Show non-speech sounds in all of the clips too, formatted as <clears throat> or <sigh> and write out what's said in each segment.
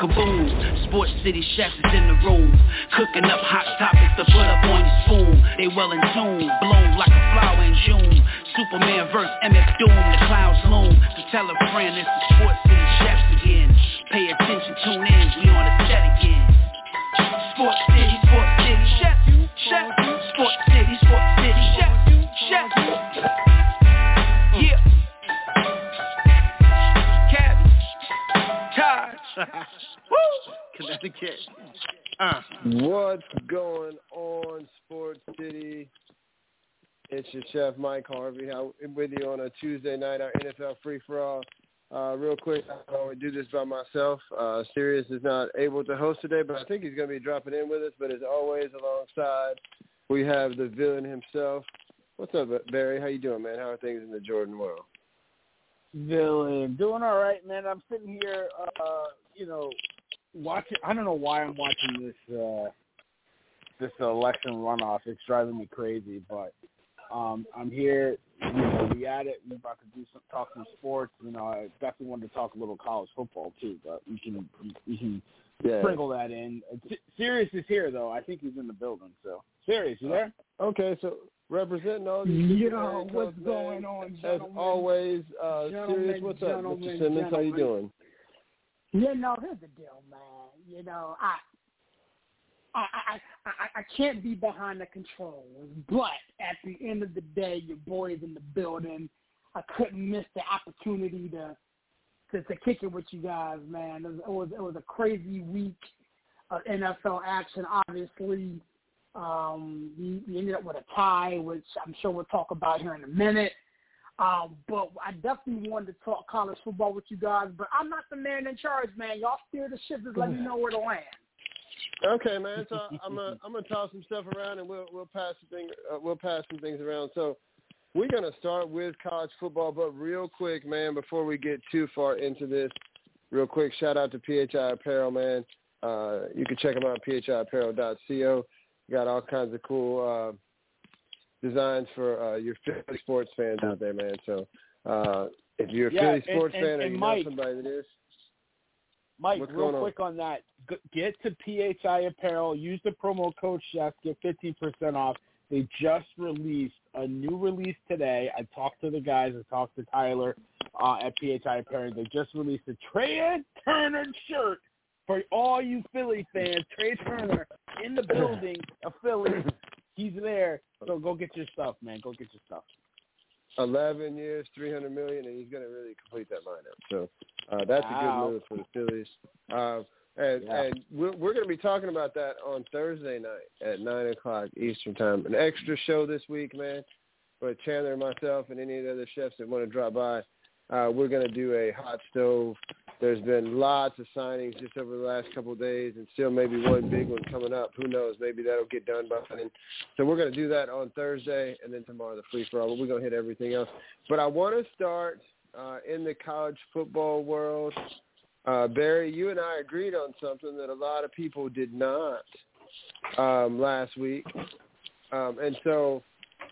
Kaboom, Sports City chefs is in the room. Cooking up hot topics to put up on your spoon. They well in tune, blown like a flower in June. Superman verse MF Doom, the clouds loom. So tell a friend it's the Sports City chefs again. Pay attention, tune in, we on the set again. Sports City, Woo! Connecticut. Uh. What's going on, Sports City? It's your chef, Mike Harvey, I'm with you on a Tuesday night, our NFL Free For All. Uh, real quick, I only do this by myself. Uh, Serious is not able to host today, but I think he's going to be dropping in with us. But as always, alongside, we have the villain himself. What's up, Barry? How you doing, man? How are things in the Jordan world? Villain, doing all right, man. I'm sitting here, uh, you know, watching. I don't know why I'm watching this uh, this election runoff. It's driving me crazy, but um, I'm here. You know, we at it. We're about to do some talk some sports. You know, I definitely wanted to talk a little college football too, but we can we can Yeah. sprinkle that in. Serious is here though. I think he's in the building. So Serious, you there? Okay, so representing all these Yo, what's going on, As gentlemen? always, uh, Serious, what's up, Mr. Simmons? How you doing? You know, here's the deal, man. You know, I I I I, I can't be behind the controls, but at the end of the day, your boy's in the building. I couldn't miss the opportunity to to, to kick it with you guys, man. It was, it was a crazy week of NFL action. Obviously, um, we, we ended up with a tie, which I'm sure we'll talk about here in a minute. Um, but I definitely wanted to talk college football with you guys. But I'm not the man in charge, man. Y'all steer the ship. Just let me know where to land. Okay, man. So I'm gonna I'm gonna toss some stuff around and we'll we'll pass some thing uh, we'll pass some things around. So we're gonna start with college football, but real quick, man, before we get too far into this, real quick, shout out to PHI Apparel, man. Uh, you can check them out at phiapparel.co. Got all kinds of cool designs for uh, your Philly sports fans out there, man. So uh, if you're a Yeah, Philly and- sports and- fan or you Mike- know somebody that is, Mike, What's real going on? quick on that. G- Get to PHI Apparel. Use the promo code Chef. Get fifteen percent off. They just released a new release today. I talked to the guys. I talked to Tyler uh, at PHI Apparel. They just released a Trea Turner shirt for all you Philly fans. Trea Turner in the building of Philly. He's there. So go get your stuff, man. Go get your stuff. 11 years, 300 million, and he's going to really complete that lineup. So uh, that's a good move for the Phillies. Uh, and Yeah. and we're, we're going to be talking about that on Thursday night at 9 o'clock Eastern Time. An extra show this week, man. But Chandler and myself and any of the other chefs that want to drop by, uh, we're going to do a hot stove. There's been lots of signings just over the last couple of days, and still maybe one big one coming up. Who knows? Maybe that'll get done by then. So we're going to do that on Thursday, and then tomorrow the free for all. We're going to hit everything else. But I want to start uh, in the college football world. Uh, Barry, you and I agreed on something that a lot of people did not um, last week, um, and so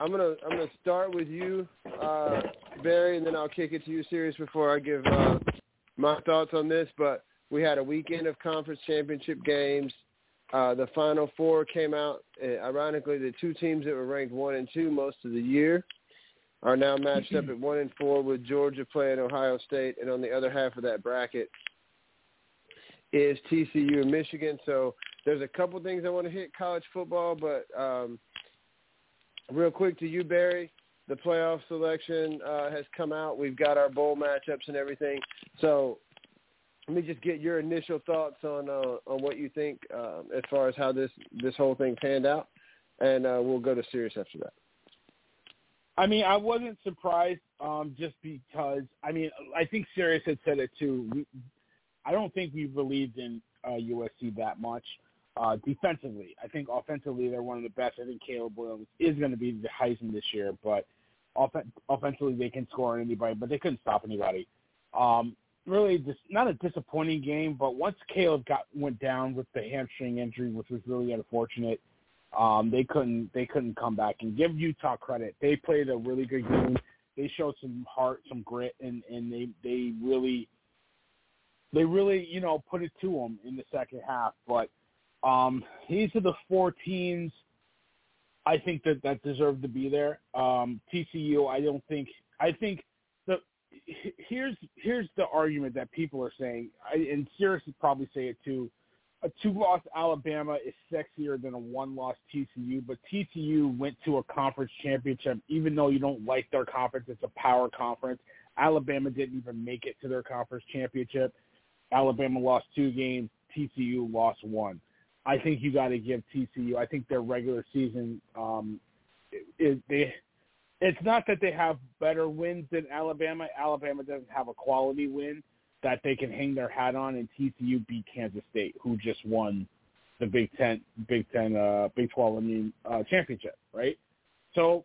I'm gonna I'm gonna start with you, uh, Barry, and then I'll kick it to you, Serious, before I give uh, my thoughts on this. But we had a weekend of conference championship games. Uh, the final four came out. Uh, ironically, the two teams that were ranked one and two most of the year are now matched up at one and four with Georgia playing Ohio State, and on the other half of that bracket is TCU and Michigan. So there's a couple things I want to hit college football, but um, real quick to you, Barry. The playoff selection uh, has come out. We've got our bowl matchups and everything. So let me just get your initial thoughts on uh, on what you think uh, as far as how this this whole thing panned out, and uh, we'll go to Serious after that. I mean, I wasn't surprised um, just because, I mean, I think Serious had said it too. We, I don't think we believed in uh, USC that much uh, defensively. I think offensively they're one of the best. I think Caleb Williams is going to be the Heisman this year, but off- offensively they can score on anybody, but they couldn't stop anybody. Um, really, just not a disappointing game, but once Caleb got went down with the hamstring injury, which was really unfortunate, um, they couldn't they couldn't come back and give Utah credit. They played a really good game. They showed some heart, some grit, and and they they really they really you know put it to them in the second half. But um, these are the four teams I think that that deserve to be there. Um, TCU, I don't think. I think the here's here's the argument that people are saying, I, and Serious would probably say it too a two-loss Alabama is sexier than a one-loss TCU, but TCU went to a conference championship, even though you don't like their conference. It's a power conference. Alabama didn't even make it to their conference championship. Alabama lost two games. TCU lost one. I think you got to give TCU. I think their regular season um, is they. It's not that they have better wins than Alabama. Alabama doesn't have a quality win that they can hang their hat on, and TCU beat Kansas State, who just won the Big Ten, Big Ten, uh, Big Twelve, I mean, uh, championship, right? So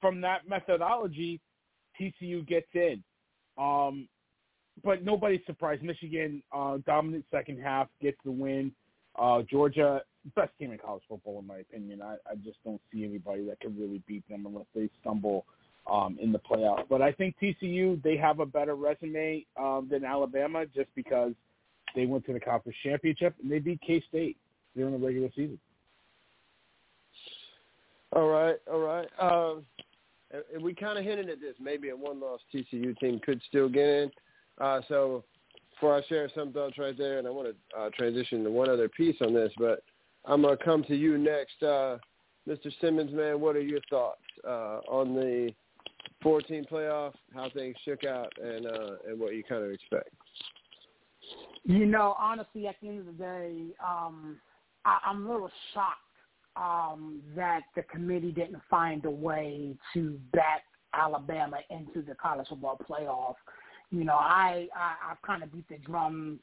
from that methodology, TCU gets in. Um, but nobody's surprised. Michigan, uh, dominant second half, gets the win. Uh, Georgia, best team in college football, in my opinion. I, I just don't see anybody that can really beat them unless they stumble um, in the playoffs. But I think TCU they have a better resume um, than Alabama just because they went to the conference championship and they beat K State during the regular season. All right, all right. Um, and we kind of hinted at this. Maybe a one-loss TCU team could still get in. Uh, so before I share some thoughts right there, and I want to uh, transition to one other piece on this, but I'm going to come to you next. Uh, Mr. Simmons, man, what are your thoughts uh, on the 14 playoff, how things shook out, and uh, and what you kind of expect. You know, honestly, at the end of the day, um, I, I'm a little shocked um, that the committee didn't find a way to back Alabama into the college football playoff. You know, I, I I've kind of beat the drum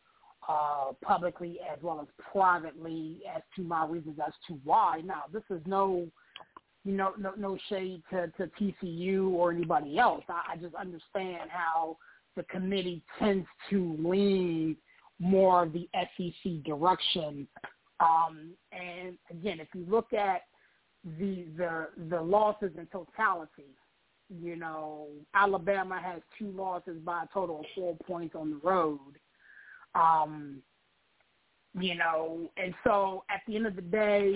uh, publicly as well as privately as to my reasons as to why. Now, this is no you know, no, no shade to, to TCU or anybody else. I, I just understand how the committee tends to lean more of the SEC direction. Um, and again, if you look at the the the losses in totality, you know, Alabama has two losses by a total of four points on the road. Um, you know, and so at the end of the day,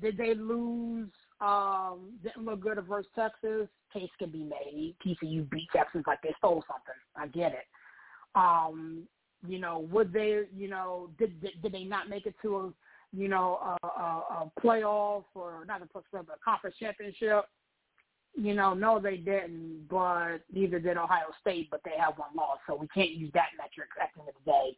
did they lose um, didn't look good versus Texas. Case can be made. TCU beat Texas like they stole something. I get it. Um, you know, would they? You know, did did, did they not make it to a you know a, a, a playoff or not a playoff but a conference championship? You know, no, they didn't. But neither did Ohio State. But they have one loss, so we can't use that metric at the end of the day.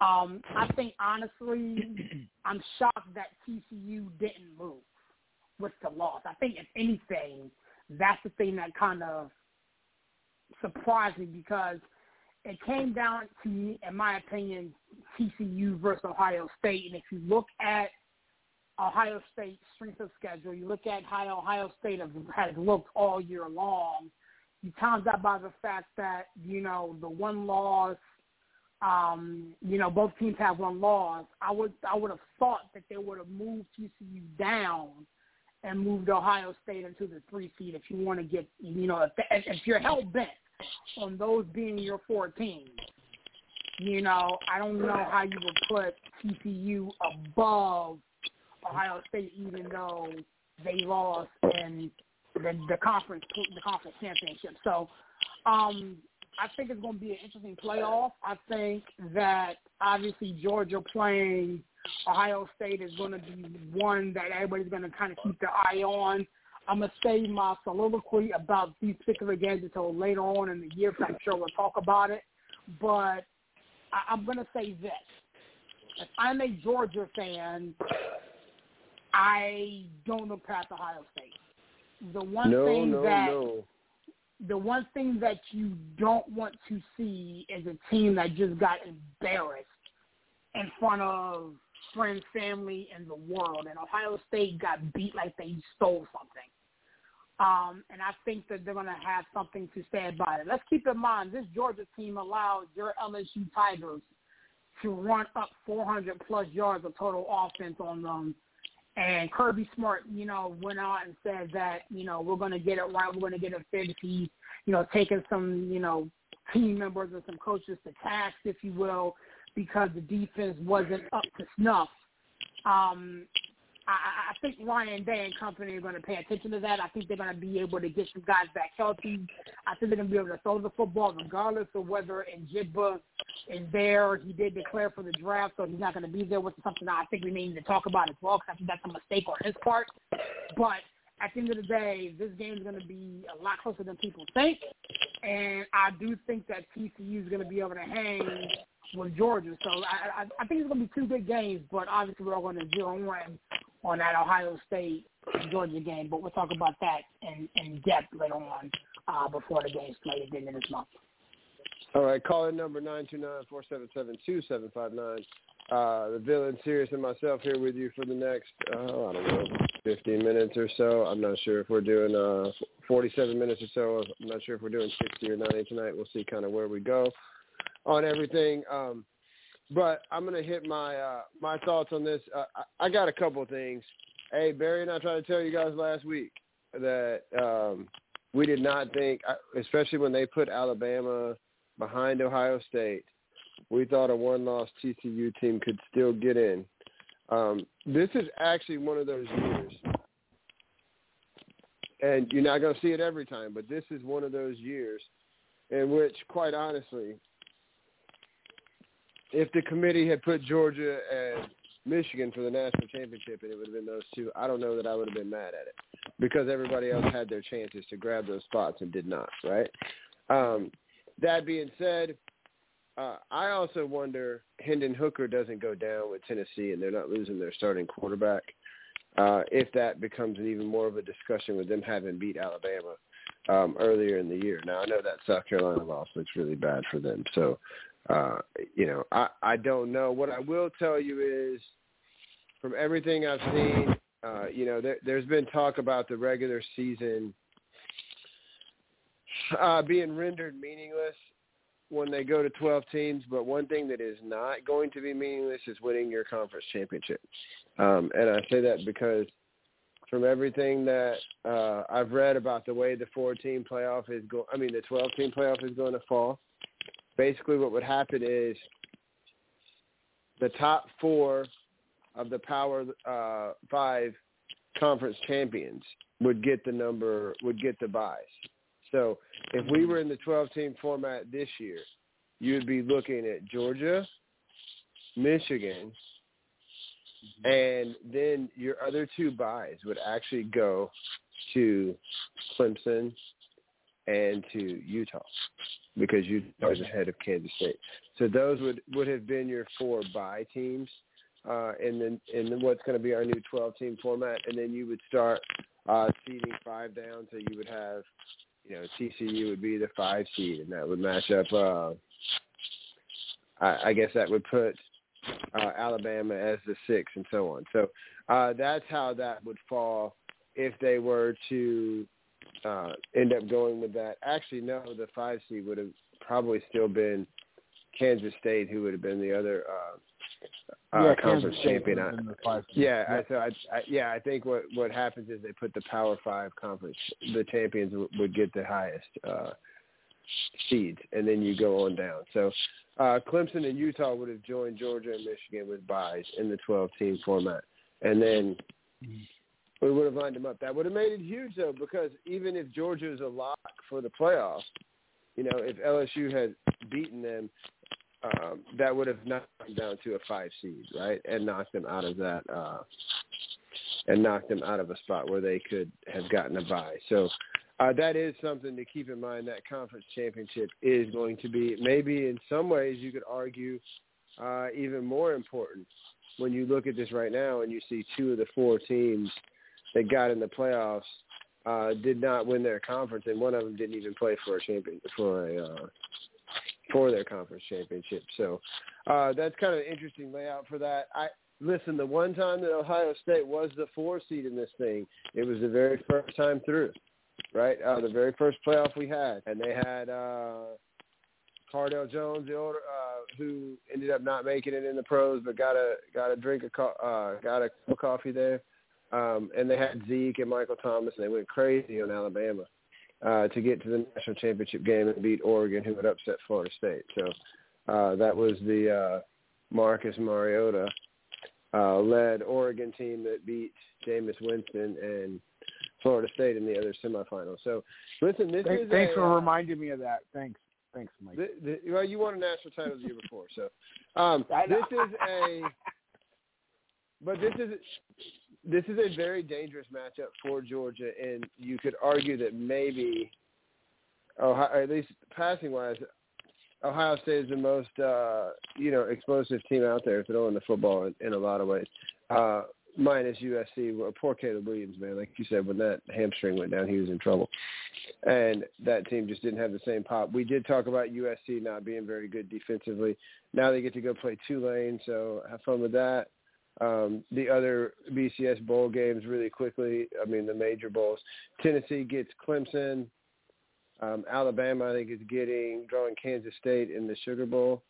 Um, I think honestly, <clears throat> I'm shocked that TCU didn't move with the loss. I think if anything, that's the thing that kind of surprised me because it came down to, in my opinion, TCU versus Ohio State. And if you look at Ohio State's strength of schedule, you look at how Ohio State has looked all year long, you times that by the fact that, you know, the one loss, um, you know, both teams have one loss. I would I would have thought that they would have moved TCU down and moved Ohio State into the three seed if you want to get, you know, if, if you're hell bent on those being your four teams. You know, I don't know how you would put TCU above Ohio State, even though they lost in the, the conference the conference championship. So, um, I think it's going to be an interesting playoff. I think that obviously Georgia playing Ohio State is going to be one that everybody's going to kind of keep their eye on. I'm going to save my soliloquy about these particular games until later on in the year, because I'm sure we'll talk about it. But I, I'm going to say this. If I'm a Georgia fan, I don't look past Ohio State. The one no, thing no, that no. the one thing that you don't want to see is a team that just got embarrassed in front of friends, family, and the world. And Ohio State got beat like they stole something. Um, and I think that they're going to have something to say about it. Let's keep in mind this Georgia team allowed your LSU Tigers to run up 400 plus yards of total offense on them. And Kirby Smart, you know, went out and said that, you know, we're going to get it right. We're going to get it fixed. He's, you know, taking some, you know, team members and some coaches to task, if you will, because the defense wasn't up to snuff. Um, I, I think Ryan Day and company are going to pay attention to that. I think they're going to be able to get some guys back healthy. I think they're going to be able to throw the football regardless of whether Njigba is there. He did declare for the draft, so he's not going to be there, which is something I think we need to talk about as well because I think that's a mistake on his part. But at the end of the day, this game is going to be a lot closer than people think. And I do think that TCU is going to be able to hang with Georgia. So I, I, I think it's going to be two good games, but obviously we're all going to zero in on that Ohio State Georgia game. But we'll talk about that in, in depth later on uh, before the game's played at the end of this month. All right, call in number nine two nine four seven seven two seven five nine. Uh, the villain, Serious, and myself here with you for the next, uh, I don't know, 15 minutes or so. I'm not sure if we're doing uh, 47 minutes or so. I'm not sure if we're doing 60 or 90 tonight. We'll see kind of where we go on everything. Um, but I'm gonna hit my uh, my thoughts on this. Uh, I, got a couple of things. Hey, Barry and I tried to tell you guys last week that um, we did not think, especially when they put Alabama behind Ohio State, we thought a one-loss TCU team could still get in. Um, this is actually one of those years, and you're not going to see it every time, but this is one of those years in which, quite honestly, if the committee had put Georgia and Michigan for the national championship and it would have been those two, I don't know that I would have been mad at it because everybody else had their chances to grab those spots and did not, right? Um, that being said, uh, I also wonder Hendon Hooker doesn't go down with Tennessee and they're not losing their starting quarterback. Uh, if that becomes an even more of a discussion with them having beat Alabama um, earlier in the year. Now I know that South Carolina loss looks really bad for them, so uh, you know I I don't know. What I will tell you is, from everything I've seen, uh, you know there, there's been talk about the regular season uh, being rendered meaningless when they go to 12 teams, but one thing that is not going to be meaningless is winning your conference championship. Um, and I say that because from everything that uh, I've read about the way the four-team playoff is going, I mean the 12-team playoff is going to fall. Basically, what would happen is the top four of the Power uh, Five conference champions would get the number would get the buys. So if we were in the 12-team format this year, you'd be looking at Georgia, Michigan, and then your other two buys would actually go to Clemson and to Utah because Utah is ahead of Kansas State. So those would would have been your four bye teams, uh, then and then what's going to be our new 12-team format, and then you would start uh, seeding five down, so you would have you know, TCU would be the five seed, and that would match up. Uh, I, I guess that would put uh, Alabama as the six, and so on. So uh, that's how that would fall if they were to uh, end up going with that. Actually, no, the five seed would have probably still been Kansas State, who would have been the other uh, uh, yeah, conference Kansas State champion. would've the five seed. Yeah, Yeah. I, so I, I, yeah, I think what what happens is they put the Power Five conference. The champions w- would get the highest uh, seeds, and then you go on down. So uh, Clemson and Utah would have joined Georgia and Michigan with buys in the 12-team format, and then we would have lined them up. That would have made it huge, though, because even if Georgia is a lock for the playoffs, you know, if LSU had beaten them, um, that would have knocked them down to a five seed, right, and knocked them out of that, uh, and knocked them out of a spot where they could have gotten a bye. So uh, that is something to keep in mind. That conference championship is going to be maybe in some ways you could argue uh, even more important when you look at this right now and you see two of the four teams that got in the playoffs uh, did not win their conference, and one of them didn't even play for a champion for a uh, for their conference championship. So uh, that's kind of an interesting layout for that. I listen. The one time that Ohio State was the four seed in this thing, it was the very first time through, right? Uh, the very first playoff we had, and they had uh, Cardale Jones, the older, uh, who ended up not making it in the pros, but got a got a drink of co- uh, got a cup of coffee there. Um, and they had Zeke and Michael Thomas, and they went crazy on Alabama uh, to get to the national championship game and beat Oregon, who had upset Florida State. So uh, that was the uh, Marcus Mariota uh, led Oregon team that beat Jameis Winston and Florida State in the other semifinal. So listen, this thanks, is thanks a, for uh, reminding me of that. Thanks, thanks, Mike. the, the, well, you won a national title the year before, so um, <laughs> this is a. But this is this is a very dangerous matchup for Georgia, and you could argue that maybe, Ohio, or at least passing wise, Ohio State is the most uh, you know explosive team out there throwing the football in, in a lot of ways. Uh, minus USC, poor Caleb Williams, man. Like you said, when that hamstring went down, he was in trouble, and that team just didn't have the same pop. We did talk about USC not being very good defensively. Now they get to go play Tulane, so have fun with that um, the other BCS bowl games really quickly. I mean, the major bowls. Tennessee gets Clemson. Um, Alabama, I think, is getting drawing Kansas State in the Sugar Bowl.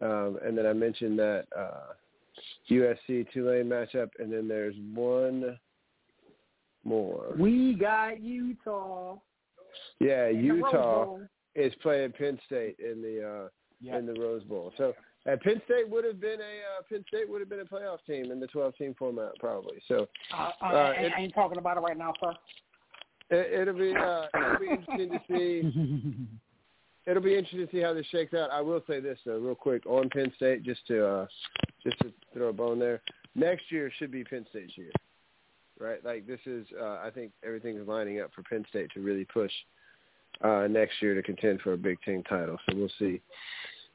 Um, and then I mentioned that uh, USC Tulane matchup, and then there's one more. We got Utah. Yeah, in the Rose Utah is playing Penn State in the uh, Yeah. in the Rose Bowl. So uh, Penn State would have been a uh, Penn State would have been a playoff team in the 12 team format probably. So Uh, uh, Uh, I, it- I ain't talking about it right now, sir. it, it'll be uh, it'll be interesting to see. <laughs> It'll be interesting to see how this shakes out. I will say this though, real quick on Penn State, just to uh, just to throw a bone there. Next year should be Penn State's year, right? Like this is, uh, I think everything is lining up for Penn State to really push uh, next year to contend for a Big Ten title. So we'll see,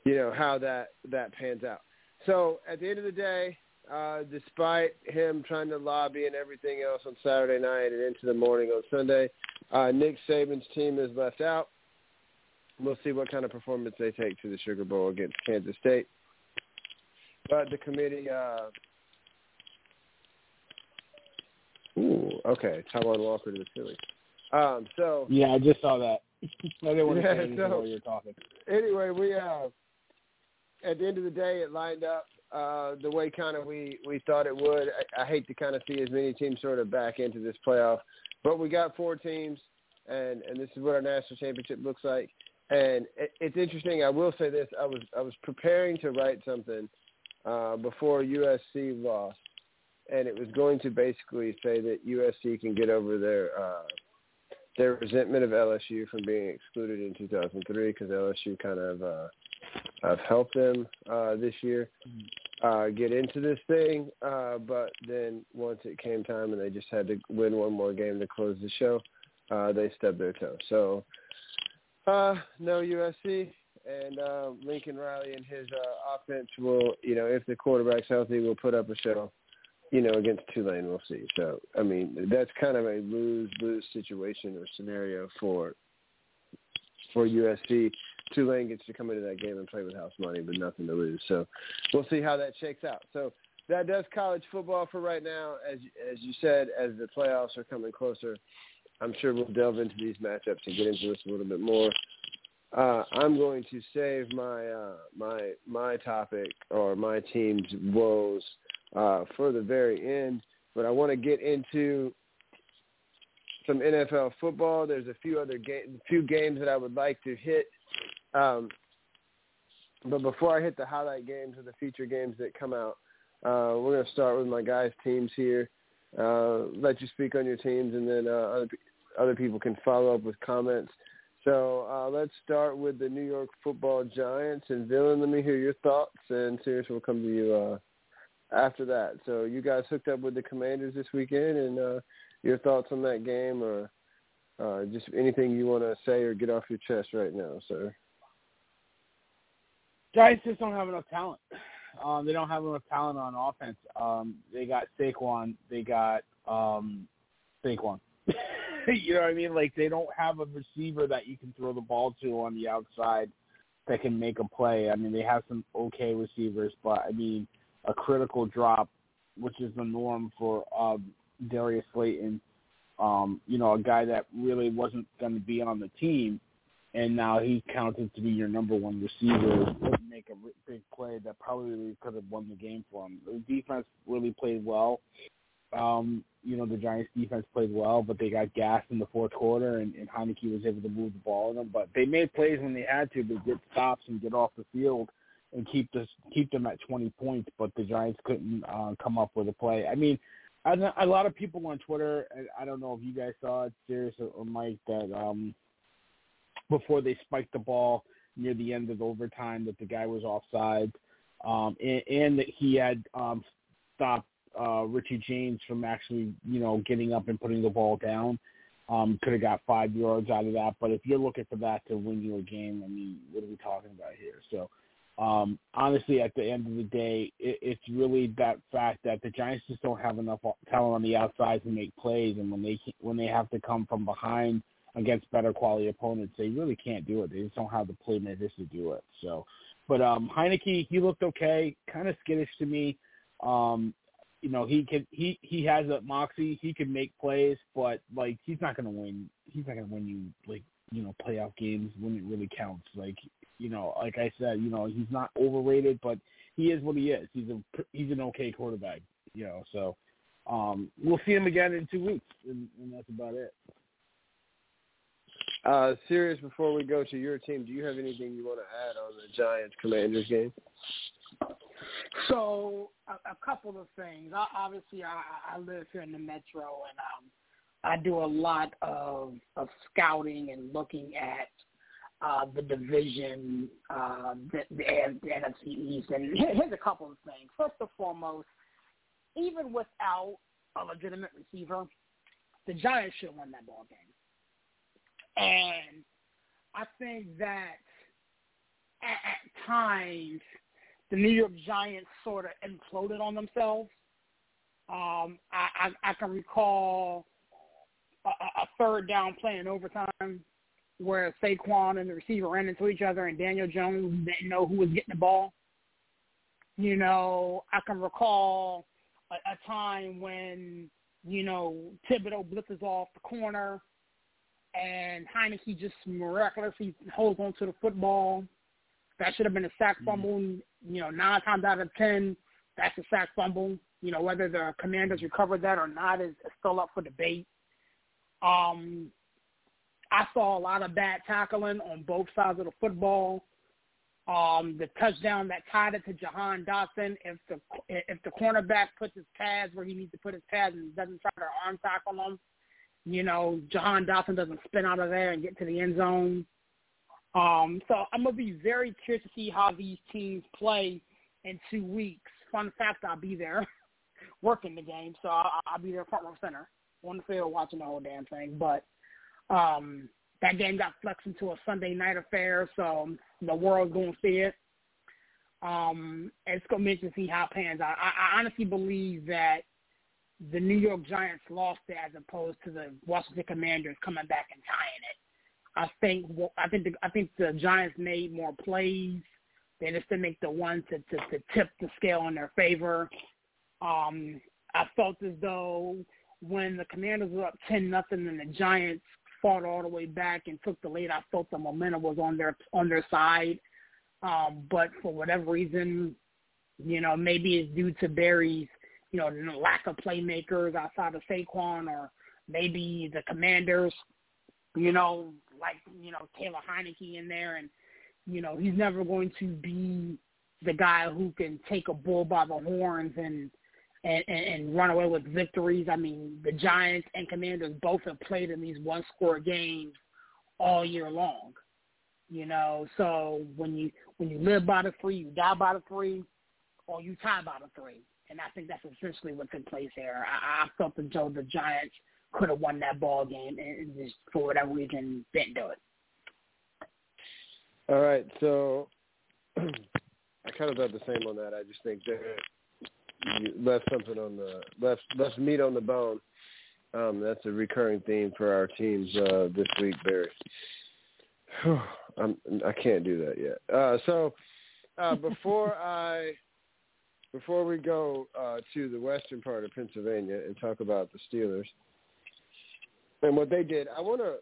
you know, how that that pans out. So at the end of the day, uh, despite him trying to lobby and everything else on Saturday night and into the morning on Sunday, uh, Nick Saban's team is left out. We'll see what kind of performance they take to the Sugar Bowl against Kansas State. But the committee, uh, ooh, okay, Taijuan Walker to the Phillies. Um, so Yeah, I just saw that. <laughs> I didn't want to Yeah, say anything so- while you were talking. anyway, we uh, at the end of the day, it lined up uh, the way kind of we we thought it would. I, I hate to kind of see as many teams sort of back into this playoff, but we got four teams, and and this is what our national championship looks like. And it, it's interesting. I will say this: I was I was preparing to write something uh, before USC lost, and it was going to basically say that USC can get over their uh, their resentment of LSU from being excluded in 2003 because LSU kind of uh, have helped them uh, this year uh, get into this thing. Uh, but then once it came time and they just had to win one more game to close the show, uh, they stubbed their toe. So uh, no USC. And uh, Lincoln Riley and his uh, offense will, you know, if the quarterback's healthy, will put up a show you know, against Tulane, we'll see. So, I mean, that's kind of a lose-lose situation or scenario for for USC. Tulane gets to come into that game and play with house money, but nothing to lose. So, we'll see how that shakes out. So, that does college football for right now. As as you said, as the playoffs are coming closer, I'm sure we'll delve into these matchups and get into this a little bit more. Uh, I'm going to save my uh, my my topic or my team's woes uh, for the very end. But I want to get into some NFL football. There's a few other game, few games that I would like to hit. Um, but before I hit the highlight games or the feature games that come out, uh, we're going to start with my guys' teams here. Uh, let you speak on your teams, and then uh, other other people can follow up with comments. So uh, let's start with the New York Football Giants and Villain. Let me hear your thoughts, and Serious will come to you uh, after that. So you guys hooked up with the Commanders this weekend, and uh, your thoughts on that game, or uh, just anything you want to say or get off your chest right now, sir. Giants just don't have enough talent. Um, they don't have enough talent on offense. Um, they got Saquon. They got um, Saquon. <laughs> you know what I mean? Like they don't have a receiver that you can throw the ball to on the outside that can make a play. I mean, they have some okay receivers, but I mean, a critical drop, which is the norm for um, Darius Slayton. Um, you know, a guy that really wasn't going to be on the team, and now he's counted to be your number one receiver. Make a big play that probably could have won the game for him. The defense really played well um, you know, the Giants defense played well, but they got gassed in the fourth quarter, and, and Heinicke was able to move the ball in them. But they made plays when they had to, but get stops and get off the field and keep this keep them at 20 points. But the Giants couldn't uh, come up with a play. I mean, I, a lot of people on Twitter, I don't know if you guys saw it, Serious or Mike, that um, before they spiked the ball near the end of overtime, that the guy was offside, um, and, and that he had um, stopped uh, Richie James from actually, you know, getting up and putting the ball down. Um, could have got five yards out of that, but if you're looking for that to win you a game, I mean, what are we talking about here? So, um, honestly, at the end of the day, it, it's really that fact that the Giants just don't have enough talent on the outside to make plays, and when they when they have to come from behind against better quality opponents, they really can't do it. They just don't have the playmakers to do it. So, but um, Heinicke, he looked okay, kind of skittish to me. Um, you know he can he he has a moxie. He can make plays, but like he's not gonna win. He's not gonna win you like you know playoff games when it really counts. Like you know, like I said, you know he's not overrated, but he is what he is. He's a he's an okay quarterback. You know, so um, we'll see him again in two weeks, and, and that's about it. Uh, Serious, before we go to your team, do you have anything you want to add on the Giants Commanders game? So a, a couple of things. I, obviously, I, I live here in the metro, and um, I do a lot of of scouting and looking at uh, the division, uh, the, the, the NFC East. And here's a couple of things. First and foremost, even without a legitimate receiver, the Giants should win that ball game. And I think that at, at times – the New York Giants sort of imploded on themselves. Um, I, I, I can recall a, a third down play in overtime where Saquon and the receiver ran into each other and Daniel Jones didn't know who was getting the ball. You know, I can recall a, a time when, you know, Thibodeaux blitzes off the corner and Heinicke just miraculously holds on to the football that should have been a sack mm-hmm. fumble. You know, nine times out of ten, that's a sack fumble. You know, whether the Commanders recovered that or not is, is still up for debate. Um, I saw a lot of bad tackling on both sides of the football. Um, the touchdown that tied it to Jahan Dotson. If the if the cornerback puts his pads where he needs to put his pads and doesn't try to arm tackle him, you know, Jahan Dotson doesn't spin out of there and get to the end zone. Um, so I'm gonna be very curious to see how these teams play in two weeks. Fun fact: I'll be there <laughs> working the game, so I'll, I'll be there front row center on the field watching the whole damn thing. But um, that game got flexed into a Sunday night affair, so the world's gonna see it. Um, it's gonna be interesting to see how it pans out. I, I honestly believe that the New York Giants lost it as opposed to the Washington Commanders coming back and tying it. I think I think the, I think the Giants made more plays. They just didn't make the one to, to, to tip the scale in their favor. Um, I felt as though when the Commanders were up ten nothing and the Giants fought all the way back and took the lead, I felt the momentum was on their on their side. Um, but for whatever reason, you know, maybe it's due to Barry's, you know, lack of playmakers outside of Saquon, or maybe the Commanders, you know, like you know Taylor Heinicke in there, and you know he's never going to be the guy who can take a bull by the horns and and, and run away with victories. I mean, the Giants and Commanders both have played in these one-score games all year long. You know, so when you when you live by the three, you die by the three, or you tie by the three. And I think that's essentially what took place here. I, I felt that Joe the Giants could have won that ball game, and just for whatever reason didn't do it. All right, so <clears throat> I kind of thought the same on that. I just think that you left something on the left left meat on the bone. Um, that's a recurring theme for our teams uh, this week, Barry. <sighs> I'm, I can't do that yet. Uh, so uh, before <laughs> I before we go uh, to the western part of Pennsylvania and talk about the Steelers and what they did, I want to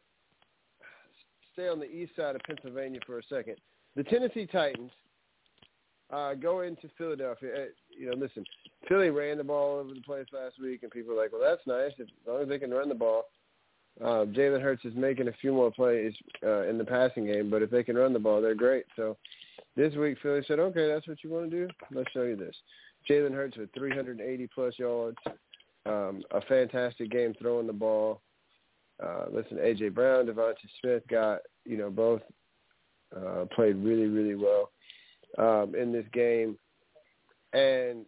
stay on the east side of Pennsylvania for a second. The Tennessee Titans uh, go into Philadelphia. Uh, you know, listen, Philly ran the ball all over the place last week, and people are like, "Well, that's nice as long as they can run the ball." Uh, Jalen Hurts is making a few more plays uh, in the passing game, but if they can run the ball, they're great. So this week, Philly said, "Okay, that's what you want to do. Let's show you this." Jalen Hurts with 380 plus yards, um, a fantastic game throwing the ball. Uh, listen, AJ Brown, DeVonta Smith got you know both uh, played really really well um, in this game, and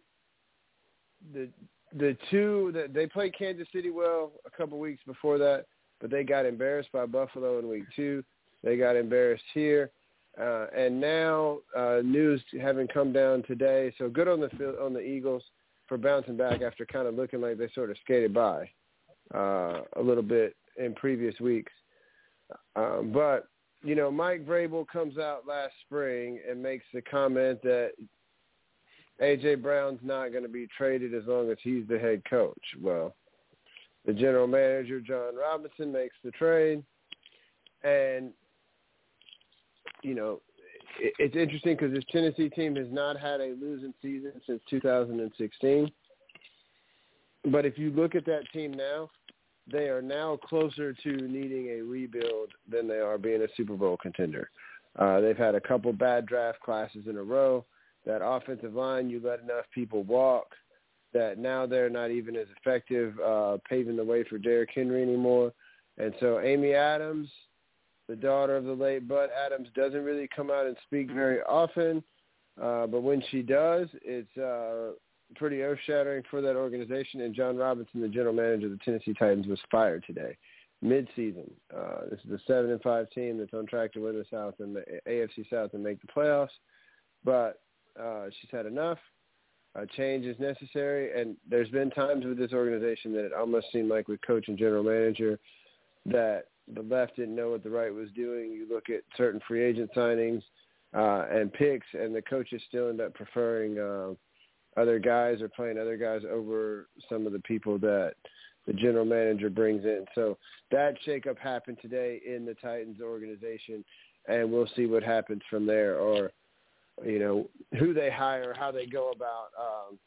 the the two that they played Kansas City well a couple weeks before that, but they got embarrassed by Buffalo in week two. They got embarrassed here, uh, and now uh, news having come down today. So good on the on the Eagles for bouncing back after kind of looking like they sort of skated by uh, a little bit in previous weeks. Um, but you know, Mike Vrabel comes out last spring and makes the comment that AJ Brown's not going to be traded as long as he's the head coach. Well, the general manager Jon Robinson makes the trade, and you know, it, it's interesting because this Tennessee team has not had a losing season since 2016. But if you look at that team now, they are now closer to needing a rebuild than they are being a Super Bowl contender. Uh, they've had a couple bad draft classes in a row. That offensive line, you let enough people walk that now they're not even as effective uh, paving the way for Derrick Henry anymore. And so Amy Adams, the daughter of the late Bud Adams, doesn't really come out and speak very often. Uh, but when she does, it's uh, pretty earth-shattering for that organization. And Jon Robinson, the general manager of the Tennessee Titans, was fired today, mid-season. Uh, this is a seven and five team that's on track to win the South and the AFC South and make the playoffs. But uh, she's had enough. Uh, change is necessary, and there's been times with this organization that it almost seemed like with coach and general manager that the left didn't know what the right was doing. You look at certain free agent signings uh, and picks, and the coaches still end up preferring uh, other guys or playing other guys over some of the people that the general manager brings in. So that shakeup happened today in the Titans organization, and we'll see what happens from there, or you know who they hire, how they go about um,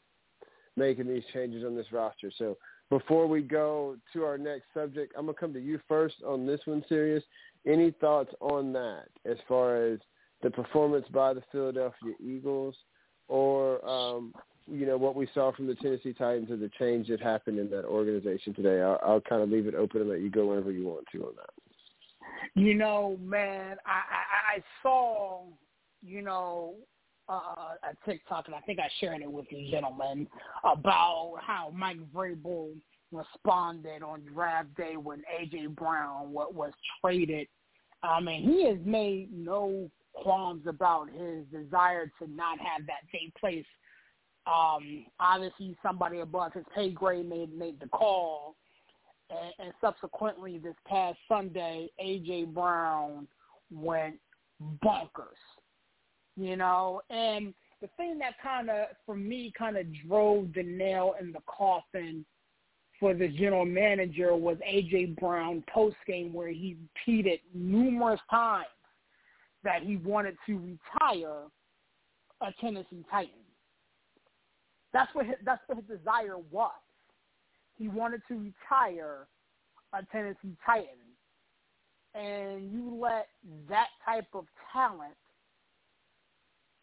making these changes on this roster. So before we go to our next subject, I'm gonna come to you first on this one, Serious. Any thoughts on that as far as the performance by the Philadelphia Eagles, or um, you know what we saw from the Tennessee Titans or the change that happened in that organization today. I'll, I'll kind of leave it open and let you go whenever you want to on that. You know, man, I I, I saw, you know, uh, a TikTok, and I think I shared it with you gentlemen about how Mike Vrabel responded on draft day when AJ Brown was traded. I mean, he has made no qualms about his desire to not have that take place um, obviously, somebody above his pay grade made made the call, and, and subsequently, this past Sunday, AJ Brown went bonkers. You know, and the thing that kind of, for me, kind of drove the nail in the coffin for the general manager was AJ Brown post game, where he repeated numerous times that he wanted to retire a Tennessee Titan. That's what his, that's what his desire was. He wanted to retire a Tennessee Titan, and you let that type of talent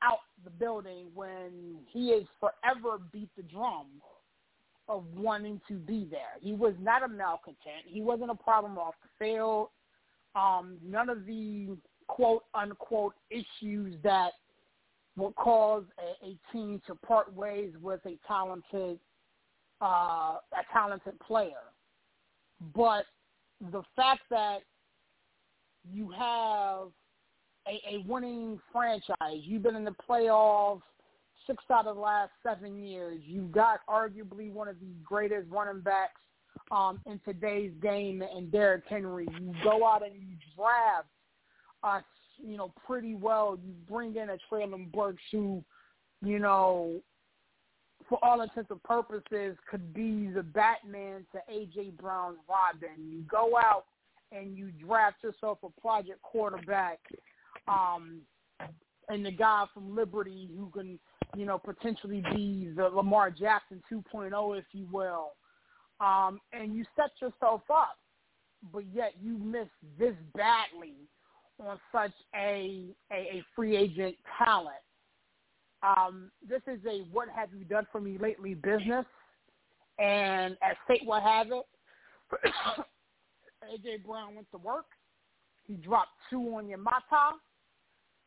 out the building when he has forever beat the drum of wanting to be there. He was not a malcontent. He wasn't a problem off the field. Um, none of the quote unquote issues that will cause a, a team to part ways with a talented uh, a talented player. But the fact that you have a, a winning franchise, you've been in the playoffs six out of the last seven years. You've got arguably one of the greatest running backs um, in today's game and Derrick Henry. You go out and you draft us, you know, pretty well. You bring in a Treylon Burks who, you know, for all intents and purposes, could be the Batman to AJ Brown's Robin. You go out and you draft yourself a project quarterback, um, and the guy from Liberty who can, you know, potentially be the Lamar Jackson 2.0, if you will, um, and you set yourself up, but yet you miss this badly on such a a, a free agent talent. Um, this is a what have you done for me lately business, and as fate will have it, <coughs> AJ Brown went to work. He dropped two on Yamata,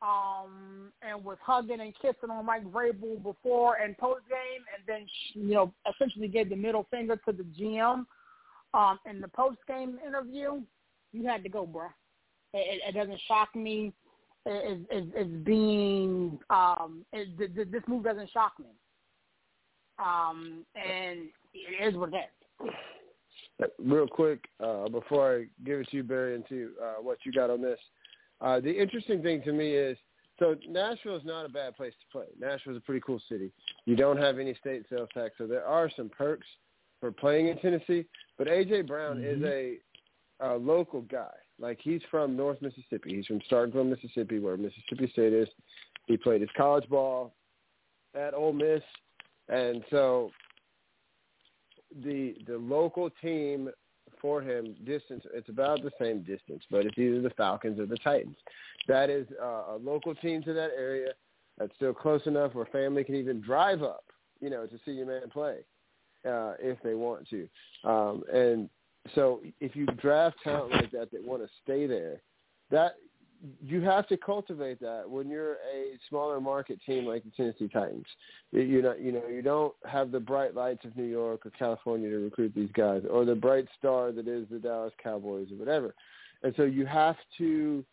um, and was hugging and kissing on Mike Vrabel before and post game, and then you know essentially gave the middle finger to the GM um, in the post game interview. You had to go, bro. It, it doesn't shock me is, is, is being um, is, this move doesn't shock me. Um, and it is what it is. Real quick, uh, before I give it to you, Barry, and to uh, what you got on this, uh, the interesting thing to me is so Nashville is not a bad place to play. Nashville is a pretty cool city. You don't have any state sales tax, so there are some perks for playing in Tennessee. But AJ Brown mm-hmm. is a, a local guy. Like he's from North Mississippi. He's from Starkville, Mississippi, where Mississippi State is. He played his college ball at Ole Miss, and so the the local team for him distance it's about the same distance, but it's either the Falcons or the Titans. That is uh, a local team to that area. That's still close enough where family can even drive up, you know, to see your man play uh, if they want to. Um, and so if you draft talent like that that want to stay there, that you have to cultivate that when you're a smaller market team like the Tennessee Titans. You're not, you know, you don't have the bright lights of New York or California to recruit these guys, or the bright star that is the Dallas Cowboys or whatever. And so you have to,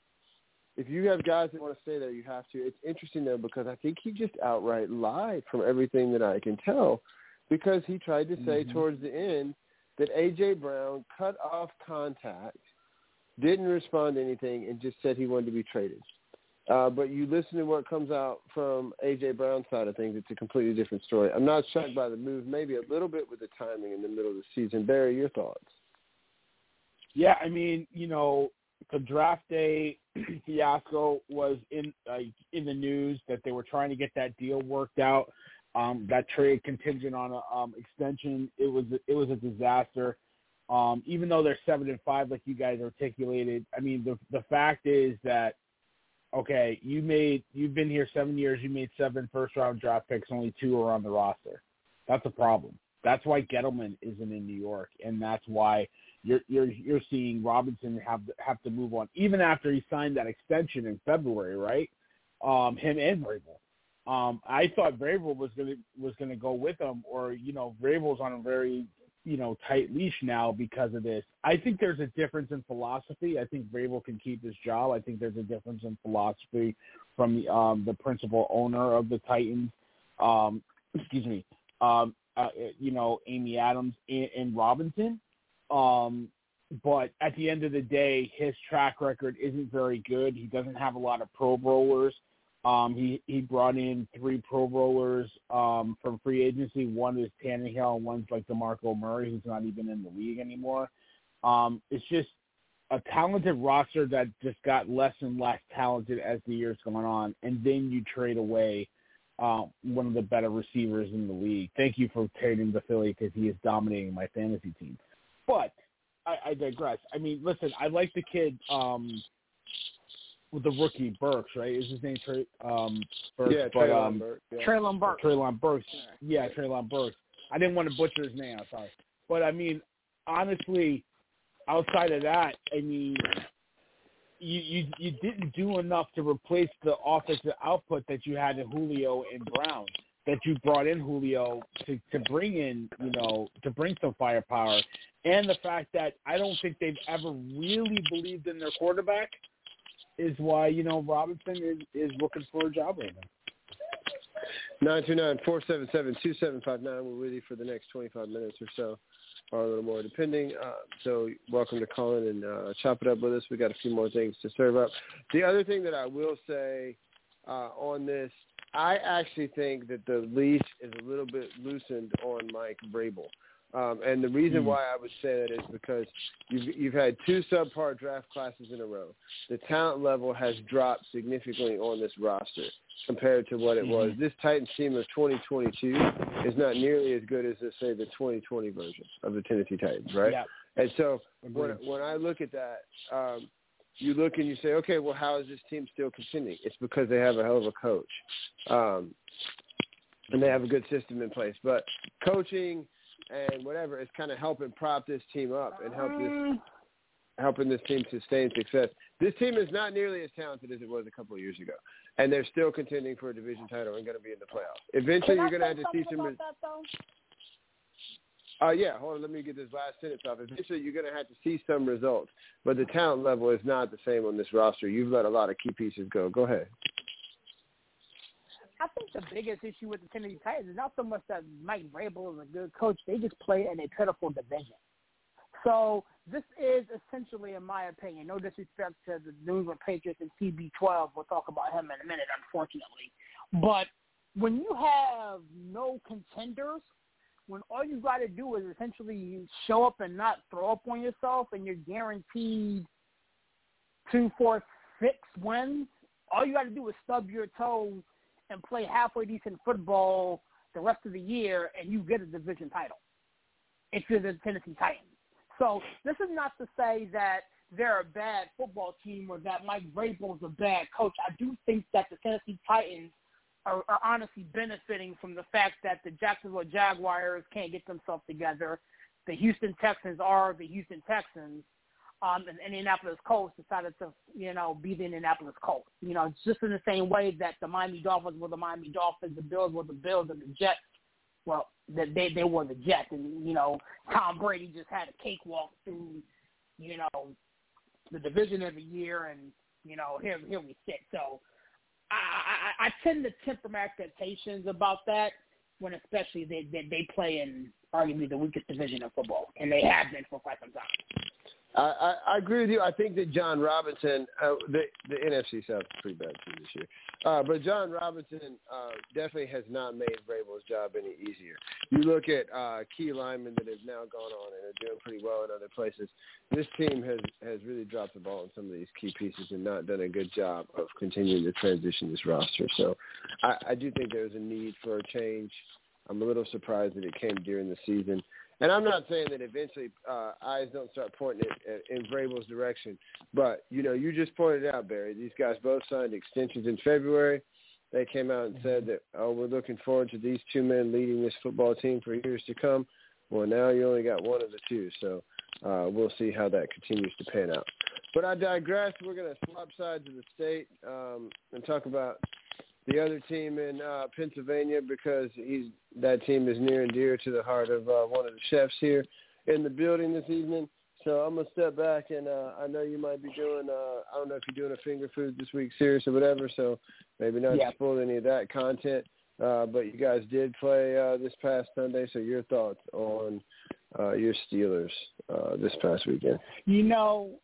if you have guys that want to stay there, you have to. It's interesting though because I think he just outright lied from everything that I can tell, because he tried to say mm-hmm. towards the end that AJ Brown cut off contact, didn't respond to anything, and just said he wanted to be traded. Uh, but you listen to what comes out from AJ Brown's side of things; it's a completely different story. I'm not shocked by the move, maybe a little bit with the timing in the middle of the season. Barry, your thoughts? Yeah, I mean, you know, the draft day <clears throat> fiasco was in uh, in the news that they were trying to get that deal worked out um, that trade contingent on an um, extension. It was it was a disaster. Um, even though they're seven and five, like you guys articulated, I mean the the fact is that okay, you made you've been here seven years, you made seven first round draft picks, only two are on the roster. That's a problem. That's why Gettleman isn't in New York, and that's why you're you're you're seeing Robinson have have to move on, even after he signed that extension in February, right? Um, him and Vrabel. Um, I thought Vrabel was gonna was gonna go with him, or you know, Vrabel's on a very you know tight leash now because of this. I think there's a difference in philosophy. I think Vrabel can keep his job. I think there's a difference in philosophy from the um, the principal owner of the Titans. Um, excuse me. Um, uh, you know, Amy Adams and, and Robinson. Um, but at the end of the day, his track record isn't very good. He doesn't have a lot of Pro Bowlers. Um, he he brought in three Pro Bowlers um, from free agency. One is Tannehill, and one's like DeMarco Murray, who's not even in the league anymore. Um, it's just a talented roster that just got less and less talented as the years going on, and then you trade away uh, one of the better receivers in the league. Thank you for trading the Philly because he is dominating my fantasy team. But I, I digress. I mean, listen, I like the kid. Um, with the rookie Burks, right? Is his name Trey, um, Burks? Yeah, but, Treylon um, Burks. Yeah. Treylon Burks. Treylon Burks. Yeah, Treylon Burks. I didn't want to butcher his name. I'm sorry, but I mean, honestly, outside of that, I mean, you, you you didn't do enough to replace the offensive output that you had in Julio and Brown. That you brought in Julio to to bring in, you know, to bring some firepower, and the fact that I don't think they've ever really believed in their quarterback is why you know Robinson is is looking for a job right now. Nine two nine four seven seven two seven five nine. We're with you for the next twenty five minutes or so, or a little more, depending. Uh, so, welcome to call in and uh, chop it up with us. We got a few more things to serve up. The other thing that I will say uh, on this, I actually think that the leash is a little bit loosened on Mike Vrabel. Um, and the reason why I would say that is because you've, you've had two subpar draft classes in a row. The talent level has dropped significantly on this roster compared to what it was. This Titans team of 2022 is not nearly as good as, let's say, the 2020 version of the Tennessee Titans, right? Yeah. And so when, when I look at that, um, you look and you say, okay, well, how is this team still contending? It's because they have a hell of a coach. Um, and they have a good system in place. But coaching – and whatever is kind of helping prop this team up and help this helping this team sustain success. This team is not nearly as talented as it was a couple of years ago, and they're still contending for a division title and going to be in the playoffs. Eventually, you're going to have to see some. Uh, yeah, hold on. Let me get this last sentence off. Eventually, you're going to have to see some results, but the talent level is not the same on this roster. You've let a lot of key pieces go. Go ahead. I think the biggest issue with the Tennessee Titans is not so much that Mike Vrabel is a good coach. They just play in a pitiful division. So this is essentially, in my opinion, no disrespect to the New England Patriots and TB12. We'll talk about him in a minute, unfortunately. But when you have no contenders, when all you got to do is essentially show up and not throw up on yourself, and you're guaranteed two, four, six wins, all you got to do is stub your toe and play halfway decent football the rest of the year, and you get a division title if you're the Tennessee Titans. So this is not to say that they're a bad football team or that Mike Vrabel is a bad coach. I do think that the Tennessee Titans are, are honestly benefiting from the fact that the Jacksonville Jaguars can't get themselves together. The Houston Texans are the Houston Texans, um, and Indianapolis Colts decided to, you know, be the Indianapolis Colts. You know, just in the same way that the Miami Dolphins were the Miami Dolphins, the Bills were the Bills, and the Jets, well, they they were the Jets, and you know, Tom Brady just had a cakewalk through, you know, the division every year, and you know, here here we sit. So, I I, I tend to temper my expectations about that when especially they, they they play in arguably the weakest division of football, and they have been for quite some time. I, I, I agree with you. I think that Jon Robinson, uh, the the NFC South is pretty bad too this year, uh, but Jon Robinson uh, definitely has not made Vrabel's job any easier. You look at uh, key linemen that have now gone on and are doing pretty well in other places. This team has has really dropped the ball on some of these key pieces and not done a good job of continuing to transition this roster. So I, I do think there's a need for a change. I'm a little surprised that it came during the season. And I'm not saying that eventually uh, eyes don't start pointing it in Vrabel's direction, but you know, you just pointed out, Barry. These guys both signed extensions in February. They came out and said that, oh, we're looking forward to these two men leading this football team for years to come. Well, now you only got one of the two, so uh, we'll see how that continues to pan out. But I digress. We're going to swap sides of the state um, and talk about the other team in uh, Pennsylvania because he's that team is near and dear to the heart of uh, one of the chefs here in the building this evening. So I'm gonna step back, and uh, I know you might be doing. Uh, I don't know if you're doing a finger food this week, Serious or whatever. So maybe not Yeah. spoil any of that content. Uh, but you guys did play uh, this past Sunday. So your thoughts on uh, your Steelers uh, this past weekend? You know,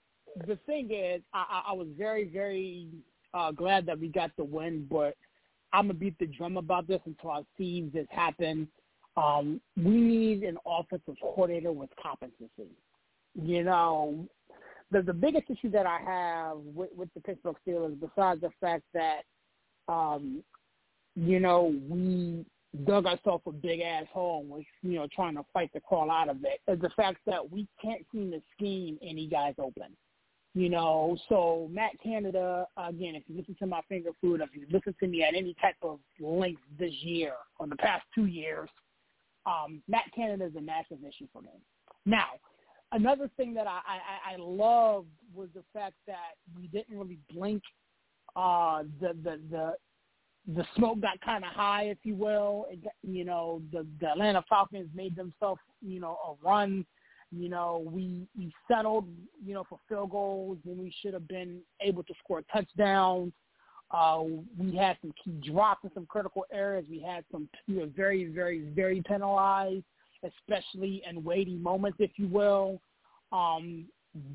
the thing is, I, I I was very, very uh, glad that we got the win, but I'm gonna beat the drum about this until I see this happen. Um, we need an offensive coordinator with competency. You know, the the biggest issue that I have with, with the Pittsburgh Steelers, besides the fact that, um, you know, we dug ourselves a big ass hole and was, you know, trying to fight to crawl out of it, is the fact that we can't seem to scheme any guys open. You know, so Matt Canada, again, if you listen to my finger food, if you listen to me at any type of length this year or the past two years, um, Matt Canada is a massive issue for me. Now, another thing that I, I, I loved was the fact that we didn't really blink. Uh, the the the the smoke got kind of high, if you will. It you know, the the Atlanta Falcons made themselves, you know, a run. You know, we we settled, you know, for field goals when we should have been able to score touchdowns. Uh, we had some key drops in some critical areas. We had some, we were very, very, very penalized, especially in weighty moments, if you will. Um,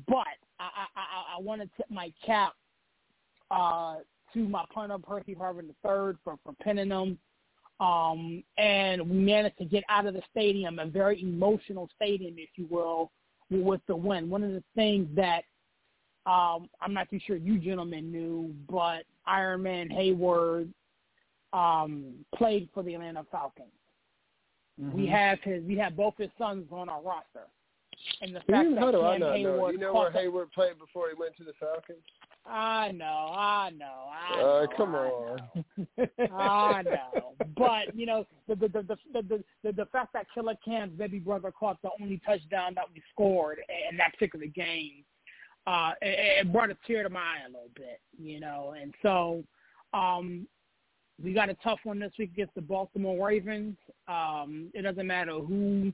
but I, I, I, I want to tip my cap uh, to my punter, Pressley Harvin III, for, for pinning them. Um, and we managed to get out of the stadium, a very emotional stadium, if you will, with the win. One of the things that um, I'm not too sure you gentlemen knew, but Iron Man Heyward um, played for the Atlanta Falcons. Mm-hmm. We have his, we have both his sons on our roster, and the fact Even that how do I Cam? Heyward you know where Heyward played before he went to the Falcons? I know, I know, I know. Uh, know. come I on. know. I know, but you know the the the the the, the, the fact that Killer Cam's baby brother caught the only touchdown that we scored in that particular game, uh, it, it brought a tear to my eye a little bit, you know. And so, um, we got a tough one this week against the Baltimore Ravens. Um, it doesn't matter who